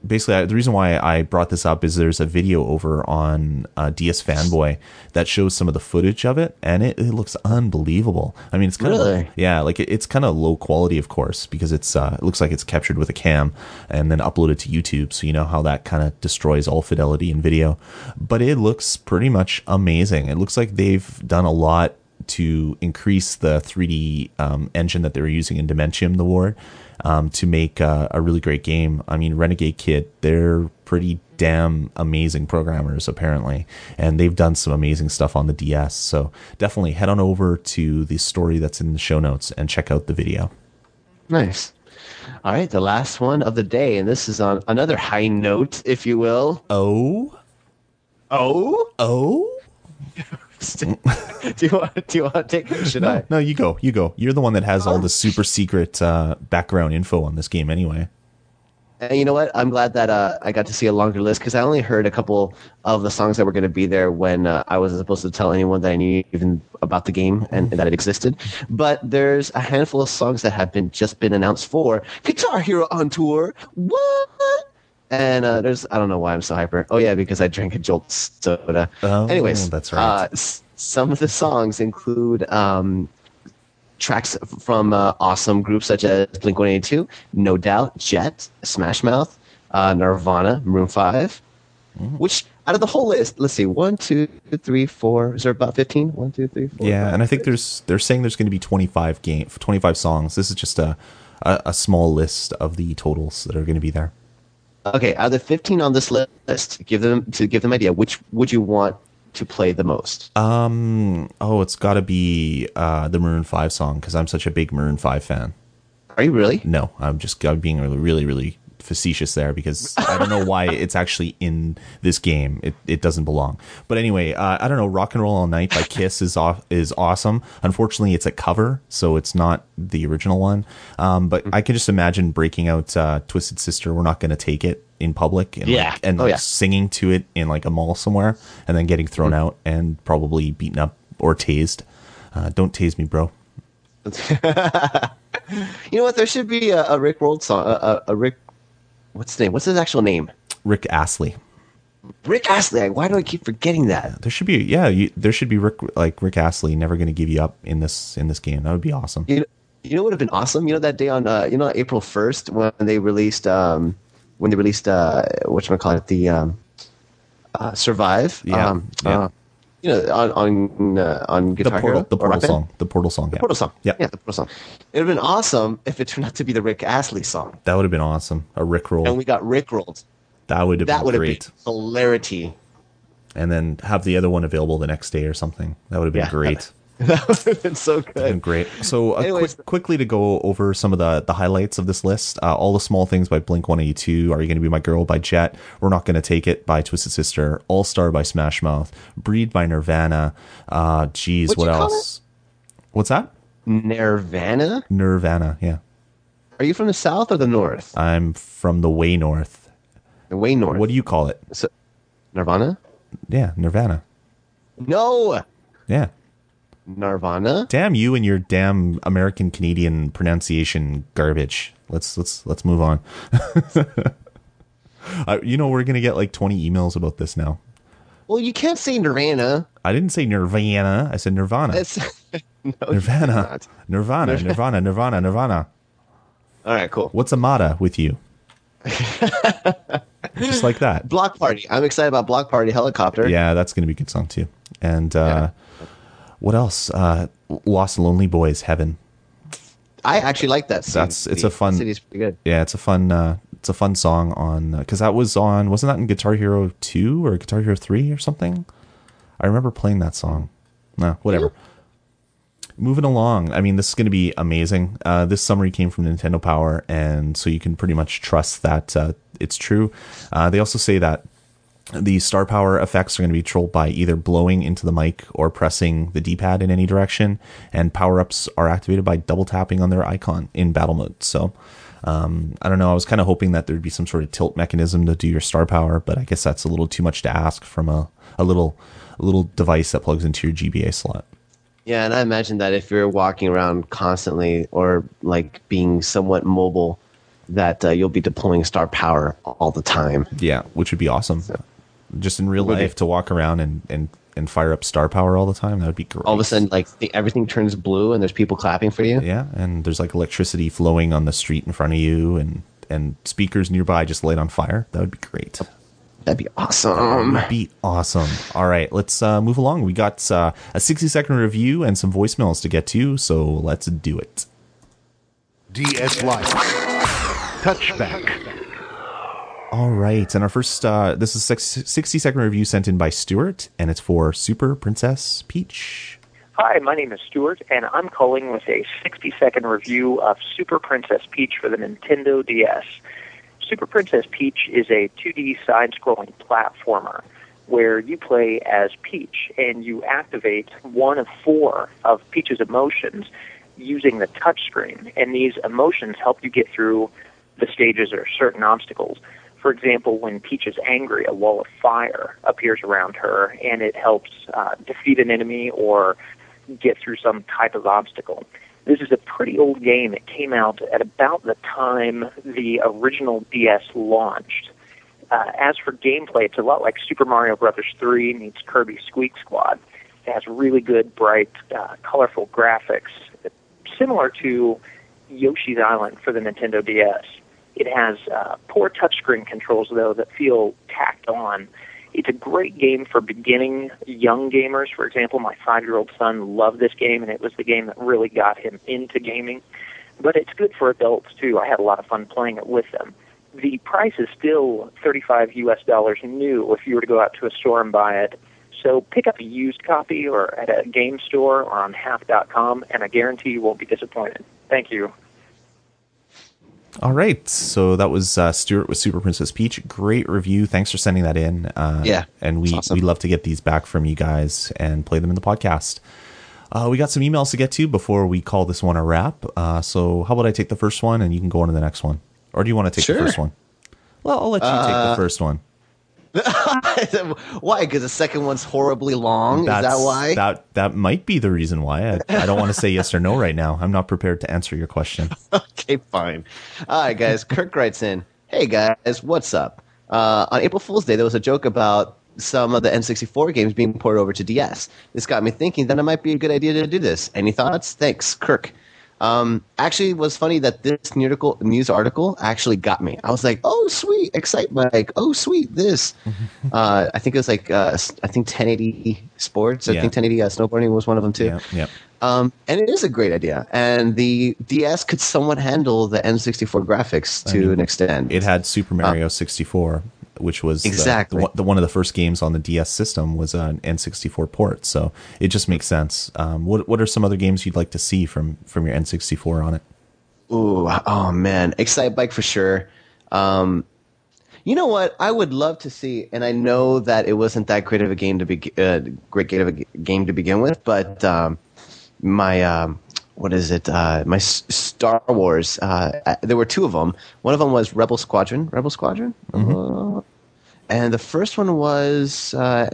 basically I, the reason why I brought this up is there's a video over on uh, DS Fanboy that shows some of the footage of it, and it, it looks unbelievable. I mean, it's kind Really? of yeah, like it, it's kind of low quality, of course, because it's uh, it looks like it's captured with a cam and then uploaded to YouTube. So you know how that kind of destroys all fidelity in video, but it looks pretty much amazing. It looks like they've done a lot to increase the 3D um, engine that they were using in Dementium, the Ward, um, to make uh, a really great game. I mean, Renegade Kid, they're pretty damn amazing programmers, apparently, and they've done some amazing stuff on the DS. So definitely head on over to the story that's in the show notes and check out the video. Nice. All right, the last one of the day, and this is on another high note, if you will. Oh, Oh, oh. do you want? Do you want to take it? or Should I? No, you go. You go. You're the one that has all the super secret uh, background info on this game, anyway. And you know what? I'm glad that uh, I got to see a longer list because I only heard a couple of the songs that were going to be there when uh, I wasn't supposed to tell anyone that I knew even about the game and, and that it existed. But there's a handful of songs that have been just been announced for Guitar Hero on tour. What? And uh, there's I don't know why I'm so hyper. Oh yeah, because I drank a Jolt soda. Oh, Anyways, that's right. Uh, s- some of the songs include um, tracks from uh, awesome groups such as Blink 182, No Doubt, Jet, Smash Mouth, uh, Nirvana, Maroon 5. Mm-hmm. Which, out of the whole list, let's see, one, two, three, four. Is there about 15? One, two, three, four. Yeah, five, and I think six. there's they're saying there's going to be 25 game 25 songs. This is just a, a a small list of the totals that are going to be there. Okay, out of the 15 on this list, give them to give them idea, which would you want to play the most? Um, oh, it's got to be uh, the Maroon Five song because I'm such a big Maroon Five fan. Are you really? No, I'm just I'm being really, really, really facetious there because I don't know why it's actually in this game. It it doesn't belong. But anyway, uh, I don't know. Rock and Roll All Night by Kiss is off, is awesome. Unfortunately, it's a cover, so it's not the original one. Um, but I can just imagine breaking out uh, Twisted Sister. We're not going to take it in public and Yeah. like, and Oh, like, yeah. singing to it in like a mall somewhere, and then getting thrown out and probably beaten up or tased. Uh, don't tase me, bro. You know what? There should be a, a Rick World song. A, a Rick. What's his name? What's his actual name? Rick Astley. Rick Astley. Why do I keep forgetting that? There should be yeah, you, there should be Rick like Rick Astley never going to give you up in this in this game. That would be awesome. You know, you know what would have been awesome? You know that day on uh, you know April first when they released um, when they released uh, what call it the um, uh, Survive. Yeah, Um, yeah. Uh, you know on on uh, on The Guitar portal Hero the portal song. The portal song. The yeah. portal song. Yep. Yeah, the portal song. It would have been awesome if it turned out to be the Rick Astley song, That would have been awesome. A Rick roll. and we got Rick rolled. that would have That been would have great. been hilarity. And then have the other one available the next day or something. That would have been Yeah. great. that would have been so Been good. great. So, uh, Anyways. quick, quickly to go over some of the, the highlights of this list. Uh, all the small things by Blink 182. Are you going to be my girl by Jet? We're not going to take it by Twisted Sister. All Star by Smash Mouth. Breed by Nirvana. Uh, geez, what else? What's that? Nirvana. Nirvana. Yeah. Are you from the south or the north? I'm from the way north. The way north. What do you call it? So, Nirvana? Yeah, Nirvana. No, Yeah. Nirvana. Damn you and your damn American Canadian pronunciation garbage. Let's let's let's move on. uh, you know we're gonna get like twenty emails about this now. Well, you can't say Nirvana. I didn't say Nirvana. I said Nirvana. No, Nirvana. Nirvana. Nirvana. Nirvana. Nirvana. All right, cool. What's a Mata with you? Just like that. Bloc Party. I'm excited about Bloc Party Helicopter. Yeah, that's gonna be a good song too. And uh, what else? Uh, Los Lonely Boys, Heaven. I actually like that. City. That's- it's a fun- city's pretty good. Yeah, it's a fun uh, it's a fun song on because that was on wasn't that in Guitar Hero two or Guitar Hero three or something? I remember playing that song. No, whatever. moving along. I mean, this is going to be amazing. Uh, this summary came from Nintendo Power, and so you can pretty much trust that uh, it's true. Uh, they also say that the star power effects are going to be controlled by either blowing into the mic or pressing the D-pad in any direction, and power-ups are activated by double tapping on their icon in battle mode. So. Um, I don't know. I was kind of hoping that there'd be some sort of tilt mechanism to do your star power, but I guess that's a little too much to ask from a, a little a little device that plugs into your GBA slot. Yeah, and I imagine that if you're walking around constantly or like being somewhat mobile, that uh, you'll be deploying star power all the time. Yeah, which would be awesome. Just in real Would be. life to walk around and, and, and fire up star power all the time, that would be great. All of a sudden, like the, everything turns blue and there's people clapping for you. Yeah, and there's like electricity flowing on the street in front of you and, and speakers nearby just light on fire. That would be great. That'd be awesome. That'd be awesome. All right, let's uh, move along. We got uh, a 60 second review and some voicemails to get to, so let's do it. DS Lite. Touchback. All right, and our first, uh, this is six- 60 second review sent in by Stuart, and it's for Super Princess Peach. Hi, my name is Stuart, and I'm calling with a 60 second review of Super Princess Peach for the Nintendo DS. Super Princess Peach is a 2D side scrolling platformer where you play as Peach and you activate one of four of Peach's emotions using the touchscreen. And these emotions help you get through the stages or certain obstacles. For example, when Peach is angry, a wall of fire appears around her, and it helps uh, defeat an enemy or get through some type of obstacle. This is a pretty old game. It came out at about the time the original DS launched. Uh, as for gameplay, it's a lot like Super Mario Brothers 3 meets Kirby Squeak Squad. It has really good, bright, uh, colorful graphics, similar to Yoshi's Island for the Nintendo DS. It has uh, poor touchscreen controls, though, that feel tacked on. It's a great game for beginning young gamers. For example, my five year old son loved this game, and it was the game that really got him into gaming. But it's good for adults, too. I had a lot of fun playing it with them. The price is still 35 US dollars new if you were to go out to a store and buy it. So pick up a used copy or at a game store or on half.com, and I guarantee you won't be disappointed. Thank you. All right, so that was uh, Stuart with Super Princess Peach. Great review. Thanks for sending that in. Uh, Yeah, and we awesome. we love to get these back from you guys and play them in the podcast. Uh, we got some emails to get to before we call this one a wrap. Uh, so how about I take the first one and you can go on to the next one, or do you want to take Sure. the first one? Well, I'll let you take the first one. why? Because the second one's horribly long. Is that why? That that might be the reason why. I, I don't want to say yes or no right now. I'm not prepared to answer your question. okay, fine. All right, guys. Kirk writes in, "Hey guys, what's up? Uh, on April Fool's Day, there was a joke about some of the N64 games being ported over to DS. This got me thinking that it might be a good idea to do this. Any thoughts? Thanks, Kirk." Um, actually, it was funny that this news article, actually got me. I was like, "Oh, sweet, Excitebike! Oh, sweet, this." uh, I think it was like uh, I think 1080 Sports. I Yeah. think 1080 uh, Snowboarding was one of them too. Yeah, yeah. Um, and it is a great idea. And the DS could somewhat handle the N64 graphics to an extent. It had Super Mario 64, which was uh, Exactly. the, one- the one of the first games on the DS system was an N64 port. So it just makes sense. Um, what what are some other games you'd like to see from from your N64 on it? Ooh, oh man, Excite Bike for sure. Um, you know what? I would love to see, and I know that it wasn't that great of a game to be uh, great game of a game to begin with, but um, my um, what is it? Uh, my S- Star Wars. Uh, uh, there were two of them. One of them was Rebel Squadron. Rebel Squadron. Uh, and the first one was uh,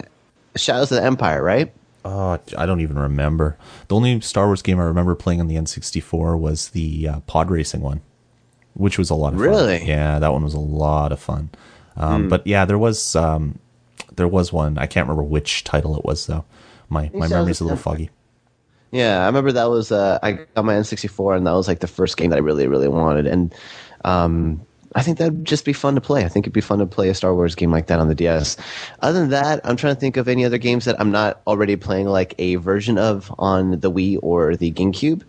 Shadows of the Empire, right? Oh, I don't even remember. The only Star Wars game I remember playing on the N64 was the uh, pod racing one, which was a lot of fun. Really? fun. Yeah, that one was a lot of fun. Um, But yeah, there was um, there was one. I can't remember which title it was though. My my memory's a little foggy. Yeah, I remember that was uh, I got my N64, and that was like the first game that I really, really wanted. And um, I think that'd just be fun to play. I think it'd be fun to play a Star Wars game like that on the DS. Other than that, I'm trying to think of any other games that I'm not already playing like a version of on the Wii or the GameCube,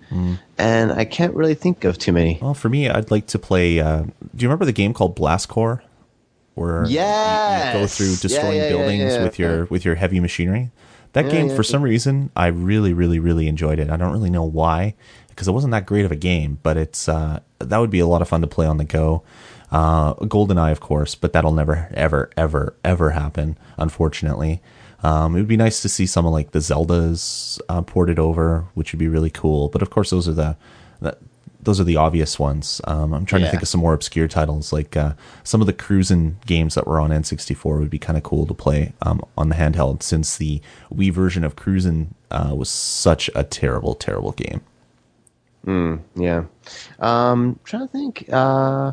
and I can't really think of too many. Well, for me, I'd like to play. Uh, do you remember the game called Blast Corps, where you- you, go through destroying yeah, yeah, buildings yeah. with your with your heavy machinery? That Yeah, game, yeah, for some reason, I really, really, really enjoyed it. I don't really know why, because it wasn't that great of a game, but it's uh, that would be a lot of fun to play on the go. Uh, GoldenEye, of course, but that'll never, ever, ever, ever happen, unfortunately. Um, it would be nice to see someone like the Zeldas uh, ported over, which would be really cool. But of course, those are the, the those are the obvious ones. Um, I'm trying to think of some more obscure titles, like uh, some of the Cruis'n games that were on N64 would be kind of cool to play um, on the handheld, since the Wii version of Cruis'n uh, was such a terrible, terrible game. Yeah. Um, trying to think. Uh,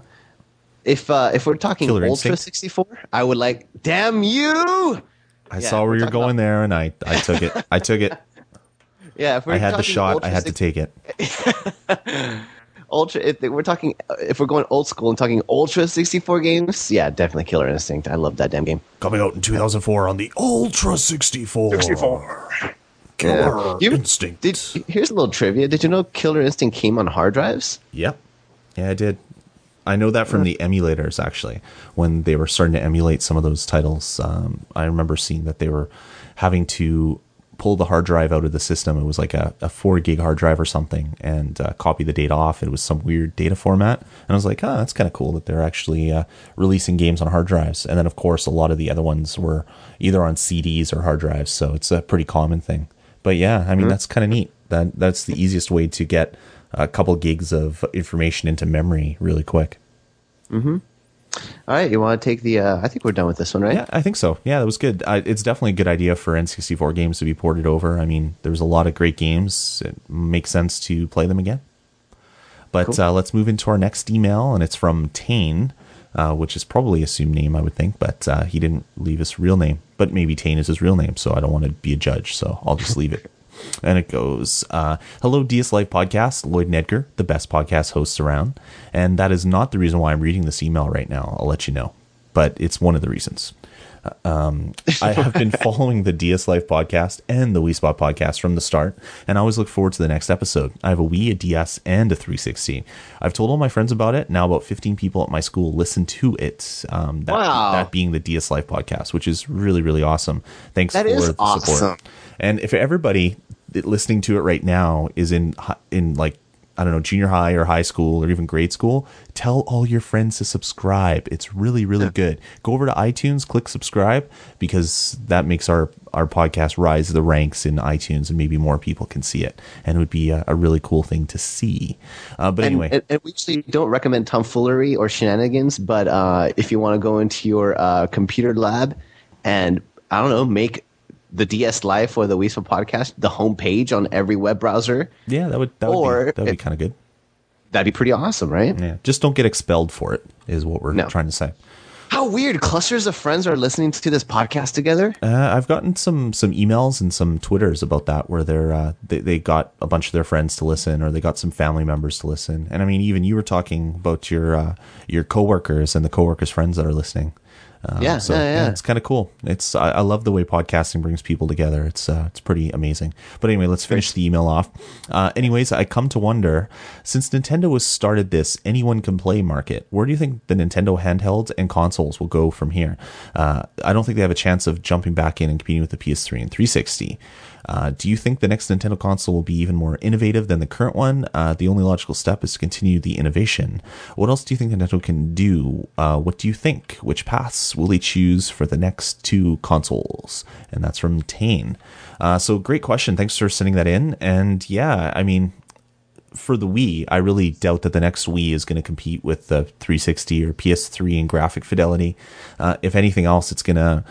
if uh, if we're talking Killer Ultra Instinct? 64, I would like. Damn you! I Yeah, saw where you're going there, and I, I took it. I took it. Yeah, if we're I had the shot. I had to take it. Ultra. If we're talking, if we're going old school and talking Ultra 64 games, yeah, definitely Killer Instinct. I love that damn game. Coming out in 2004 on the Ultra 64. 64. Yeah. Instinct. Did here's a little trivia. Did you know Killer Instinct came on hard drives? Yep. Yeah, I did. I know that from the emulators actually. When they were starting to emulate some of those titles, um, I remember seeing that they were having to pull the hard drive out of the system. It was like a, a four gig hard drive or something, and uh, copy the data off. It was some weird data format, and I was like, "Oh, that's kind of cool that they're actually uh, releasing games on hard drives." And then, of course, a lot of the other ones were either on CDs or hard drives, so it's a pretty common thing. But yeah, I mean, that's kind of neat. That that's the easiest way to get a couple gigs of information into memory really quick. All right, you want to take the? Uh, I think we're done with this one, right? Yeah, I think so. Yeah, that was good. I, it's definitely a good idea for N64 games to be ported over. I mean, there's a lot of great games. It makes sense to play them again. But uh, let's move into our next email, and it's from Tane, uh, which is probably assumed name, I would think, but uh, he didn't leave his real name. But maybe Tane is his real name, so I don't want to be a judge, so I'll just leave it. And it goes, uh, Hello, DS Life Podcast, Lloyd and Edgar, the best podcast hosts around. And that is not the reason why I'm reading this email right now. I'll let you know. But it's one of the reasons. Um, I have been following the DS Life podcast and the Wii Spot podcast from the start, and I always look forward to the next episode. I have a Wii, a DS, and a 360. I've told all my friends about it. Now, about 15 people at my school listen to it. Um, that, Wow. that being the DS Life podcast, which is really, really awesome. Thanks That for is the awesome. support. And if everybody listening to it right now is in in like I don't know junior high or high school or even grade school, tell all your friends to subscribe. It's really really good. Go over to iTunes, click subscribe because that makes our our podcast rise the ranks in iTunes and maybe more people can see it and it would be a, a really cool thing to see. Uh, but And, anyway, and, and we usually don't recommend tomfoolery or shenanigans, but uh, if you want to go into your uh, computer lab and I don't know, make the DS Life or the Spot podcast the homepage on every web browser, yeah, that would that would or be, that would be kind of good. that'd be pretty awesome, right? Yeah, just don't get expelled for it is what we're No. trying to say. How weird! Clusters of friends are listening to this podcast together. Uh, I've gotten some some emails and some twitters about that where they're uh, they they got a bunch of their friends to listen or they got some family members to listen. And I mean, even you were talking about your uh, your coworkers and the coworkers' friends that are listening. Um, Yeah, so yeah, yeah. it's kind of cool. It's I, I love the way podcasting brings people together. It's uh, it's pretty amazing. But anyway, let's finish the email off. Uh, anyways, I come to wonder since Nintendo has started this anyone can play market, where do you think the Nintendo handhelds and consoles will go from here? Uh, I don't think they have a chance of jumping back in and competing with the PS3 and 360. Uh, do you think the next Nintendo console will be even more innovative than the current one? Uh, the only logical step is to continue the innovation. What else do you think Nintendo can do? Uh, what do you think? Which paths will they choose for the next two consoles? And that's from Tane. Uh, so great question. Thanks for sending that in. And yeah, I mean, for the Wii, I really doubt that the next Wii is going to compete with the 360 or PS3 in graphic fidelity. Uh, if anything else, it's going to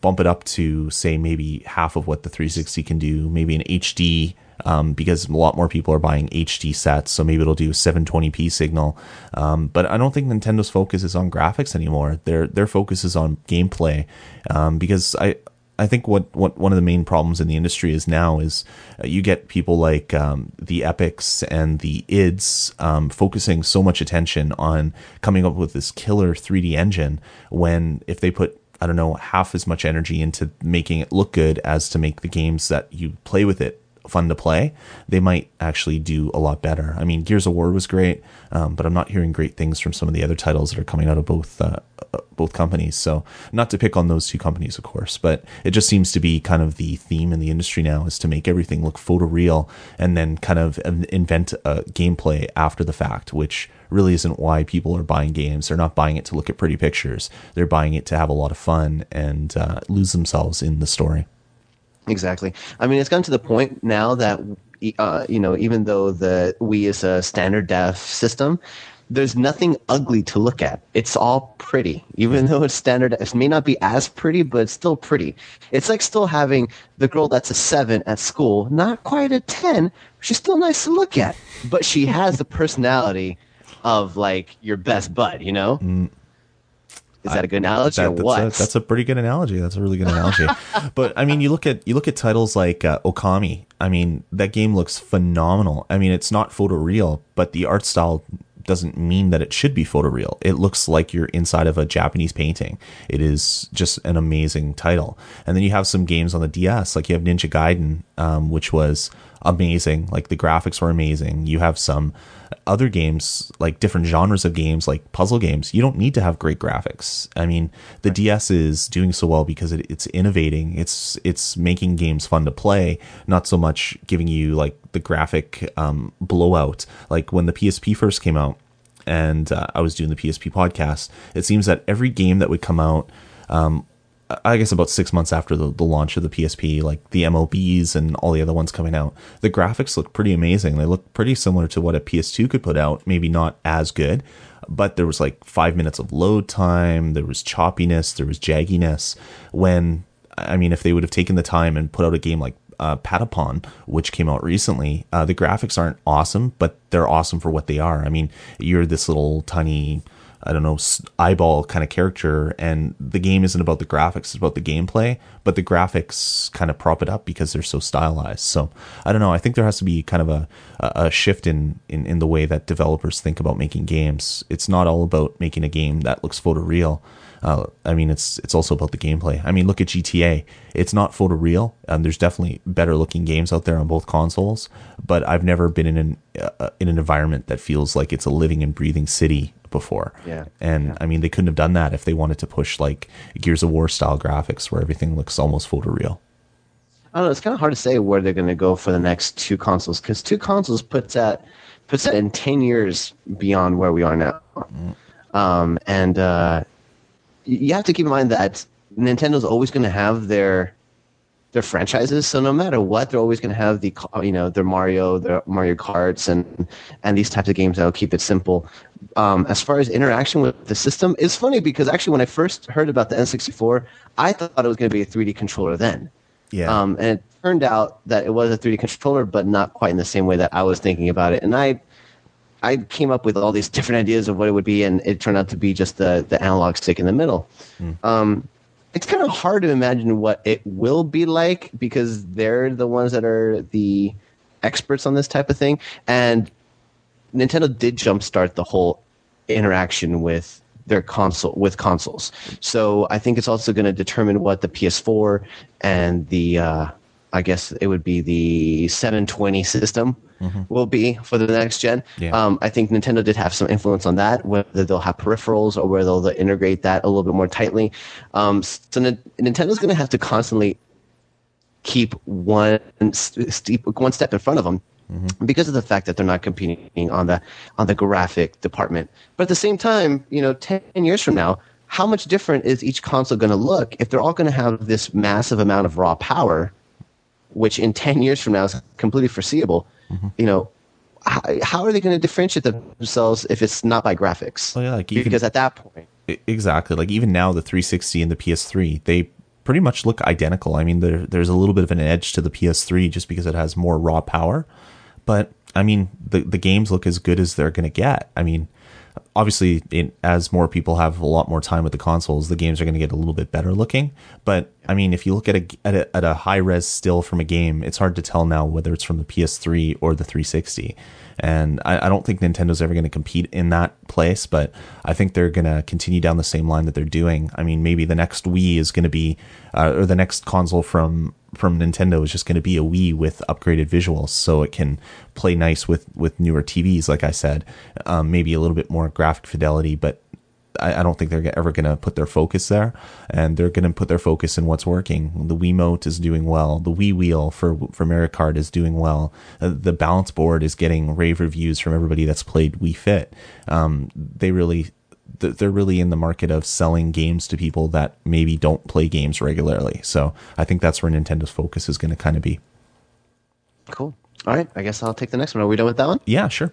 bump it up to say maybe half of what the 360 can do, maybe an HD. Um, because a lot more people are buying HD sets, so maybe it'll do 720p signal. Um, but I don't think Nintendo's focus is on graphics anymore. Their their focus is on gameplay. Um, because I I think what, what one of the main problems in the industry is now is uh, you get people like um, the Epics and the IDs um, focusing so much attention on coming up with this killer 3D engine when if they put I don't know half as much energy into making it look good as to make the games that you play with it fun to play, they might actually do a lot better. I mean, Gears of War was great, um, but I'm not hearing great things from some of the other titles that are coming out of both uh, uh, both companies. So, not to pick on those two companies, of course, but it just seems to be kind of the theme in the industry now is to make everything look photoreal and then kind of invent a gameplay after the fact, which really isn't why people are buying games. They're not buying it to look at pretty pictures. They're buying it to have a lot of fun and uh, lose themselves in the story. Exactly. I mean, it's gotten to the point now that uh, you know, even though the Wii is a standard def system, there's nothing ugly to look at. It's all pretty, even though it's standard. It may not be as pretty, but it's still pretty. It's like still having the girl that's a seven at school, not quite a ten. She's still nice to look at, but she has the personality of like your best bud. You know. Mm. Is that a good analogy that, or what? A, that's a pretty good analogy. That's a really good analogy. but I mean, you look at you look at titles like uh, Okami. I mean, that game looks phenomenal. I mean, it's not photoreal, but the art style doesn't mean that it should be photoreal. It looks like you're inside of a Japanese painting. It is just an amazing title. And then you have some games on the DS, like you have Ninja Gaiden, um, which was amazing. Like the graphics were amazing. You have some other games, like different genres of games, like puzzle games. You don't need to have great graphics. I mean, the DS is doing so well because it, it's innovating. It's it's making games fun to play, not so much giving you like the graphic um, blowout. Like when the PSP first came out, and uh, I was doing the PSP podcast. It seems that every game that would come out um, I guess about six months after the, the launch of the PSP, like the MLBs and all the other ones coming out, the graphics look pretty amazing. They look pretty similar to what a PS2 could put out, maybe not as good, but there was like five minutes of load time, there was choppiness, there was jagginess. When, I mean, if they would have taken the time and put out a game like uh, Patapon, which came out recently, uh, the graphics aren't awesome, but they're awesome for what they are. I mean, you're this little tiny I don't know, eyeball kind of character. And the game isn't about the graphics, it's about the gameplay, but the graphics kind of prop it up because they're so stylized. So I don't know. I think there has to be kind of a, a shift in, in, in the way that developers think about making games. It's not all about making a game that looks photoreal. Uh, I mean, it's it's also about the gameplay. I mean, look at GTA. It's not photoreal, and there's definitely better looking games out there on both consoles. But I've never been in an uh, in an environment that feels like it's a living and breathing city before. Yeah. And yeah. I mean, they couldn't have done that if they wanted to push like Gears of War style graphics where everything looks almost photoreal. I don't know. It's kind of hard to say where they're going to go for the next two consoles because two consoles puts that puts that in ten years beyond where we are now. Mm. Um, and uh, you have to keep in mind that Nintendo's always going to have their their franchises. So no matter what, they're always going to have the you know their Mario, their Mario Karts, and and these types of games that'll keep it simple. Um, as far as interaction with the system, it's funny because actually when I first heard about the N64, I thought it was going to be a 3D controller then. Yeah. Um, and it turned out that it was a 3D controller, but not quite in the same way that I was thinking about it. And I I came up with all these different ideas of what it would be, and it turned out to be just the the analog stick in the middle. Mm. Um, it's kind of hard to imagine what it will be like because they're the ones that are the experts on this type of thing, and Nintendo did jumpstart the whole interaction with their console with consoles. So I think it's also going to determine what the PS4 and the uh, I guess it would be the 720 system mm-hmm. will be for the next gen. Yeah. Um, I think Nintendo did have some influence on that, whether they'll have peripherals or whether they'll integrate that a little bit more tightly. Um, so N- Nintendo's going to have to constantly keep one steep, one step in front of them. Mm-hmm. Because of the fact that they're not competing on the on the graphic department, but at the same time, you know, ten years from now, how much different is each console going to look if they're all going to have this massive amount of raw power which in 10 years from now is completely foreseeable, mm-hmm. you know, how, how, are they going to differentiate themselves if it's not by graphics? Well, yeah, like because at that point, exactly. Like even now, the 360 and the PS3, they pretty much look identical. I mean, there, there's a little bit of an edge to the PS3 just because it has more raw power, but I mean, the the games look as good as they're going to get. I mean, obviously as more people have a lot more time with the consoles the games are going to get a little bit better looking. But i mean if you look at a, at a, at a high res still from a game it's hard to tell now whether it's from the ps3 or the 360 And I, I don't think Nintendo's ever going to compete in that place, but I think they're going to continue down the same line that they're doing. I mean, maybe the next Wii is going to be, uh, or the next console from from Nintendo is just going to be a Wii with upgraded visuals, so it can play nice with with newer TVs. Like I said, um, maybe a little bit more graphic fidelity, but I, I don't think they're ever going to put their focus there, and they're going to put their focus in what's working. The Wiimote is doing well. The Wii Wheel for for Mario Kart is doing well. Uh, the balance board is getting rave reviews from everybody that's played Wii Fit. Um, they really they're really in the market of selling games to people that maybe don't play games regularly. So I think that's where Nintendo's focus is going to kind of be. Cool. All right. I guess I'll take the next one. Are we done with that one? Yeah, sure.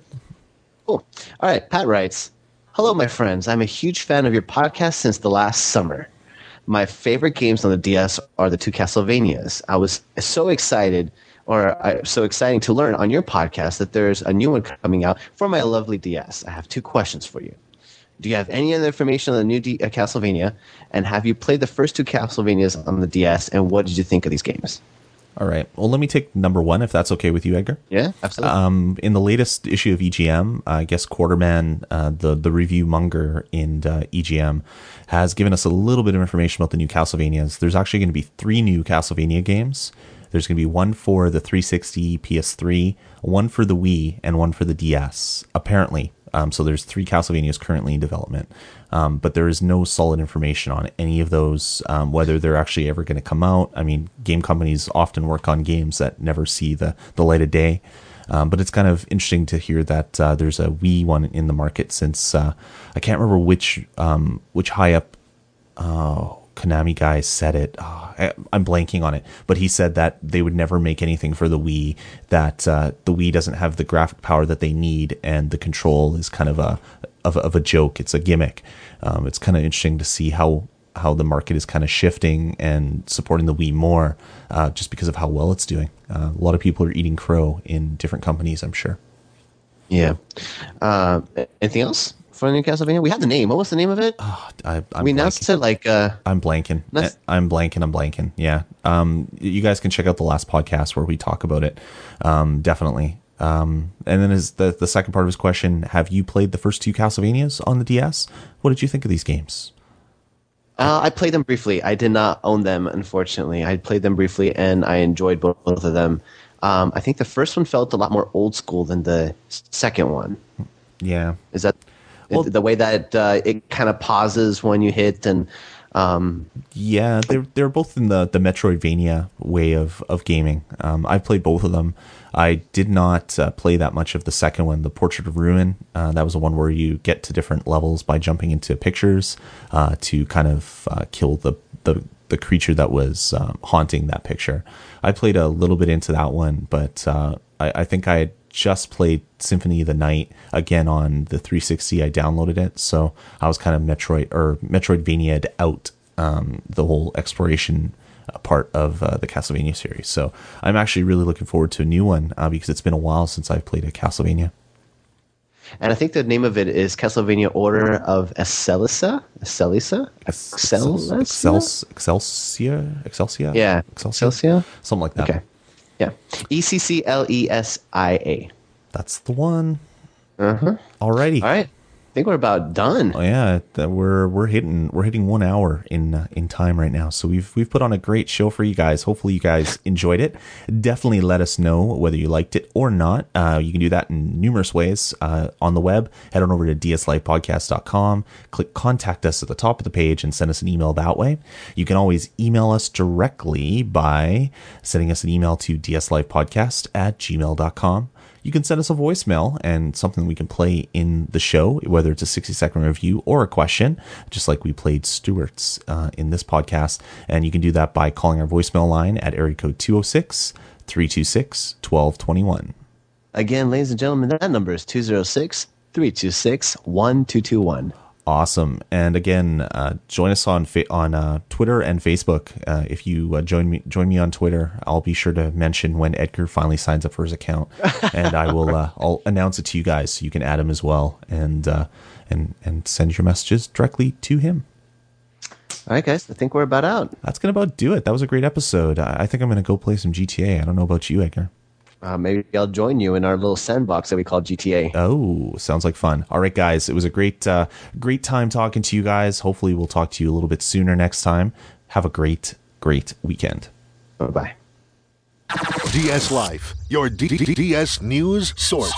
Cool. All right. Pat writes Hello, my friends. I'm a huge fan of your podcast since the last summer. My favorite games on the DS are the two Castlevanias. I was so excited, or uh, so exciting to learn on your podcast that there's a new one coming out for my lovely DS. I have two questions for you. Do you have any other information on the new D- uh, Castlevania? And have you played the first two Castlevanias on the DS? And what did you think of these games? All right. Well, let me take number one if that's okay with you, Edgar. Yeah, absolutely. Um, in the latest issue of EGM, I guess Quartermann, uh, the the review monger in uh, EGM, has given us a little bit of information about the new Castlevanias. There's actually going to be three new Castlevania games. There's going to be one for the 360 PS3, one for the Wii, and one for the DS. Apparently, um, so there's three Castlevanias currently in development, um, but there is no solid information on any of those, um, whether they're actually ever going to come out. I mean, game companies often work on games that never see the, the light of day. Um, but it's kind of interesting to hear that uh, there's a Wii one in the market since uh, I can't remember which um, which high up uh, Konami guy said it. Oh, I, am blanking on it, but he said that they would never make anything for the Wii. That uh, the Wii doesn't have the graphic power that they need, and the control is kind of a of, of a joke. It's a gimmick. Um, it's kind of interesting to see how how the market is kind of shifting and supporting the Wii more, uh, just because of how well it's doing. Uh, a lot of people are eating crow in different companies. I'm sure. Yeah. Uh, anything else? New Castlevania? We had the name. What was the name of it? Oh, I, I'm we announced blanking. it like. Uh, I'm blanking. Let's- I'm blanking. I'm blanking. Yeah. Um, you guys can check out the last podcast where we talk about it. Um, definitely. Um, and then is the the second part of his question: Have you played the first two Castlevanias on the DS? What did you think of these games? uh, I played them briefly. I did not own them, unfortunately. I played them briefly, and I enjoyed both, both of them. Um, I think the first one felt a lot more old school than the second one. Yeah. Is that Well- the way that uh, it kind of pauses when you hit and um, Yeah, they're they're both in the the Metroidvania way of of gaming. Um, I played both of them. I did not uh, play that much of the second one, the Portrait of Ruin. Uh, that was the one where you get to different levels by jumping into pictures uh, to kind of uh, kill the the the creature that was um, haunting that picture. I played a little bit into that one, but uh, I, I think I had just played Symphony of the Night again on the 360. I downloaded it, so I was kind of Metroid or Metroidvania out um, the whole exploration uh, part of uh, the Castlevania series. So I'm actually really looking forward to a new one uh, because it's been a while since I've played a Castlevania. and I think the name of it is Castlevania Order of Excelsa. Excelsa. Excelsa. Excels, Excelsior, Excelsior, Yeah. Excelsior? something like that. Okay. Yeah. E C C L E S I A. That's the one. Uh huh. Alrighty. All right. Think we're about done. Oh yeah, we're we're hitting we're hitting one hour in uh, in time right now. So we've we've put on a great show for you guys. Hopefully you guys enjoyed it. Definitely let us know whether you liked it or not. Uh, you can do that in numerous ways uh, on the web. Head on over to dslifepodcast.com. Click contact us at the top of the page and send us an email that way. You can always email us directly by sending us an email to dslifepodcast at gmail.com you can send us a voicemail and something we can play in the show, whether it's a 60 second review or a question, just like we played Stewart's uh, in this podcast. And you can do that by calling our voicemail line at area code 206 326 1221. Again, ladies and gentlemen, that number is 206 326 1221. Awesome. And again, uh, join us on fa- on uh, Twitter and Facebook. Uh, if you uh, join me join me on Twitter, I'll be sure to mention when Edgar finally signs up for his account, and I will uh, I'll announce it to you guys so you can add him as well, and uh, and and send your messages directly to him. All right, guys, I think we're about out. That's gonna about do it. That was a great episode. I, I think I'm gonna go play some GTA. I don't know about you, Edgar. Uh, maybe I'll join you in our little sandbox that we call GTA. Oh, sounds like fun. All right, guys. It was a great, uh, great time talking to you guys. Hopefully, we'll talk to you a little bit sooner next time. Have a great, great weekend. Bye bye. DS Life, your D- D- DS news source.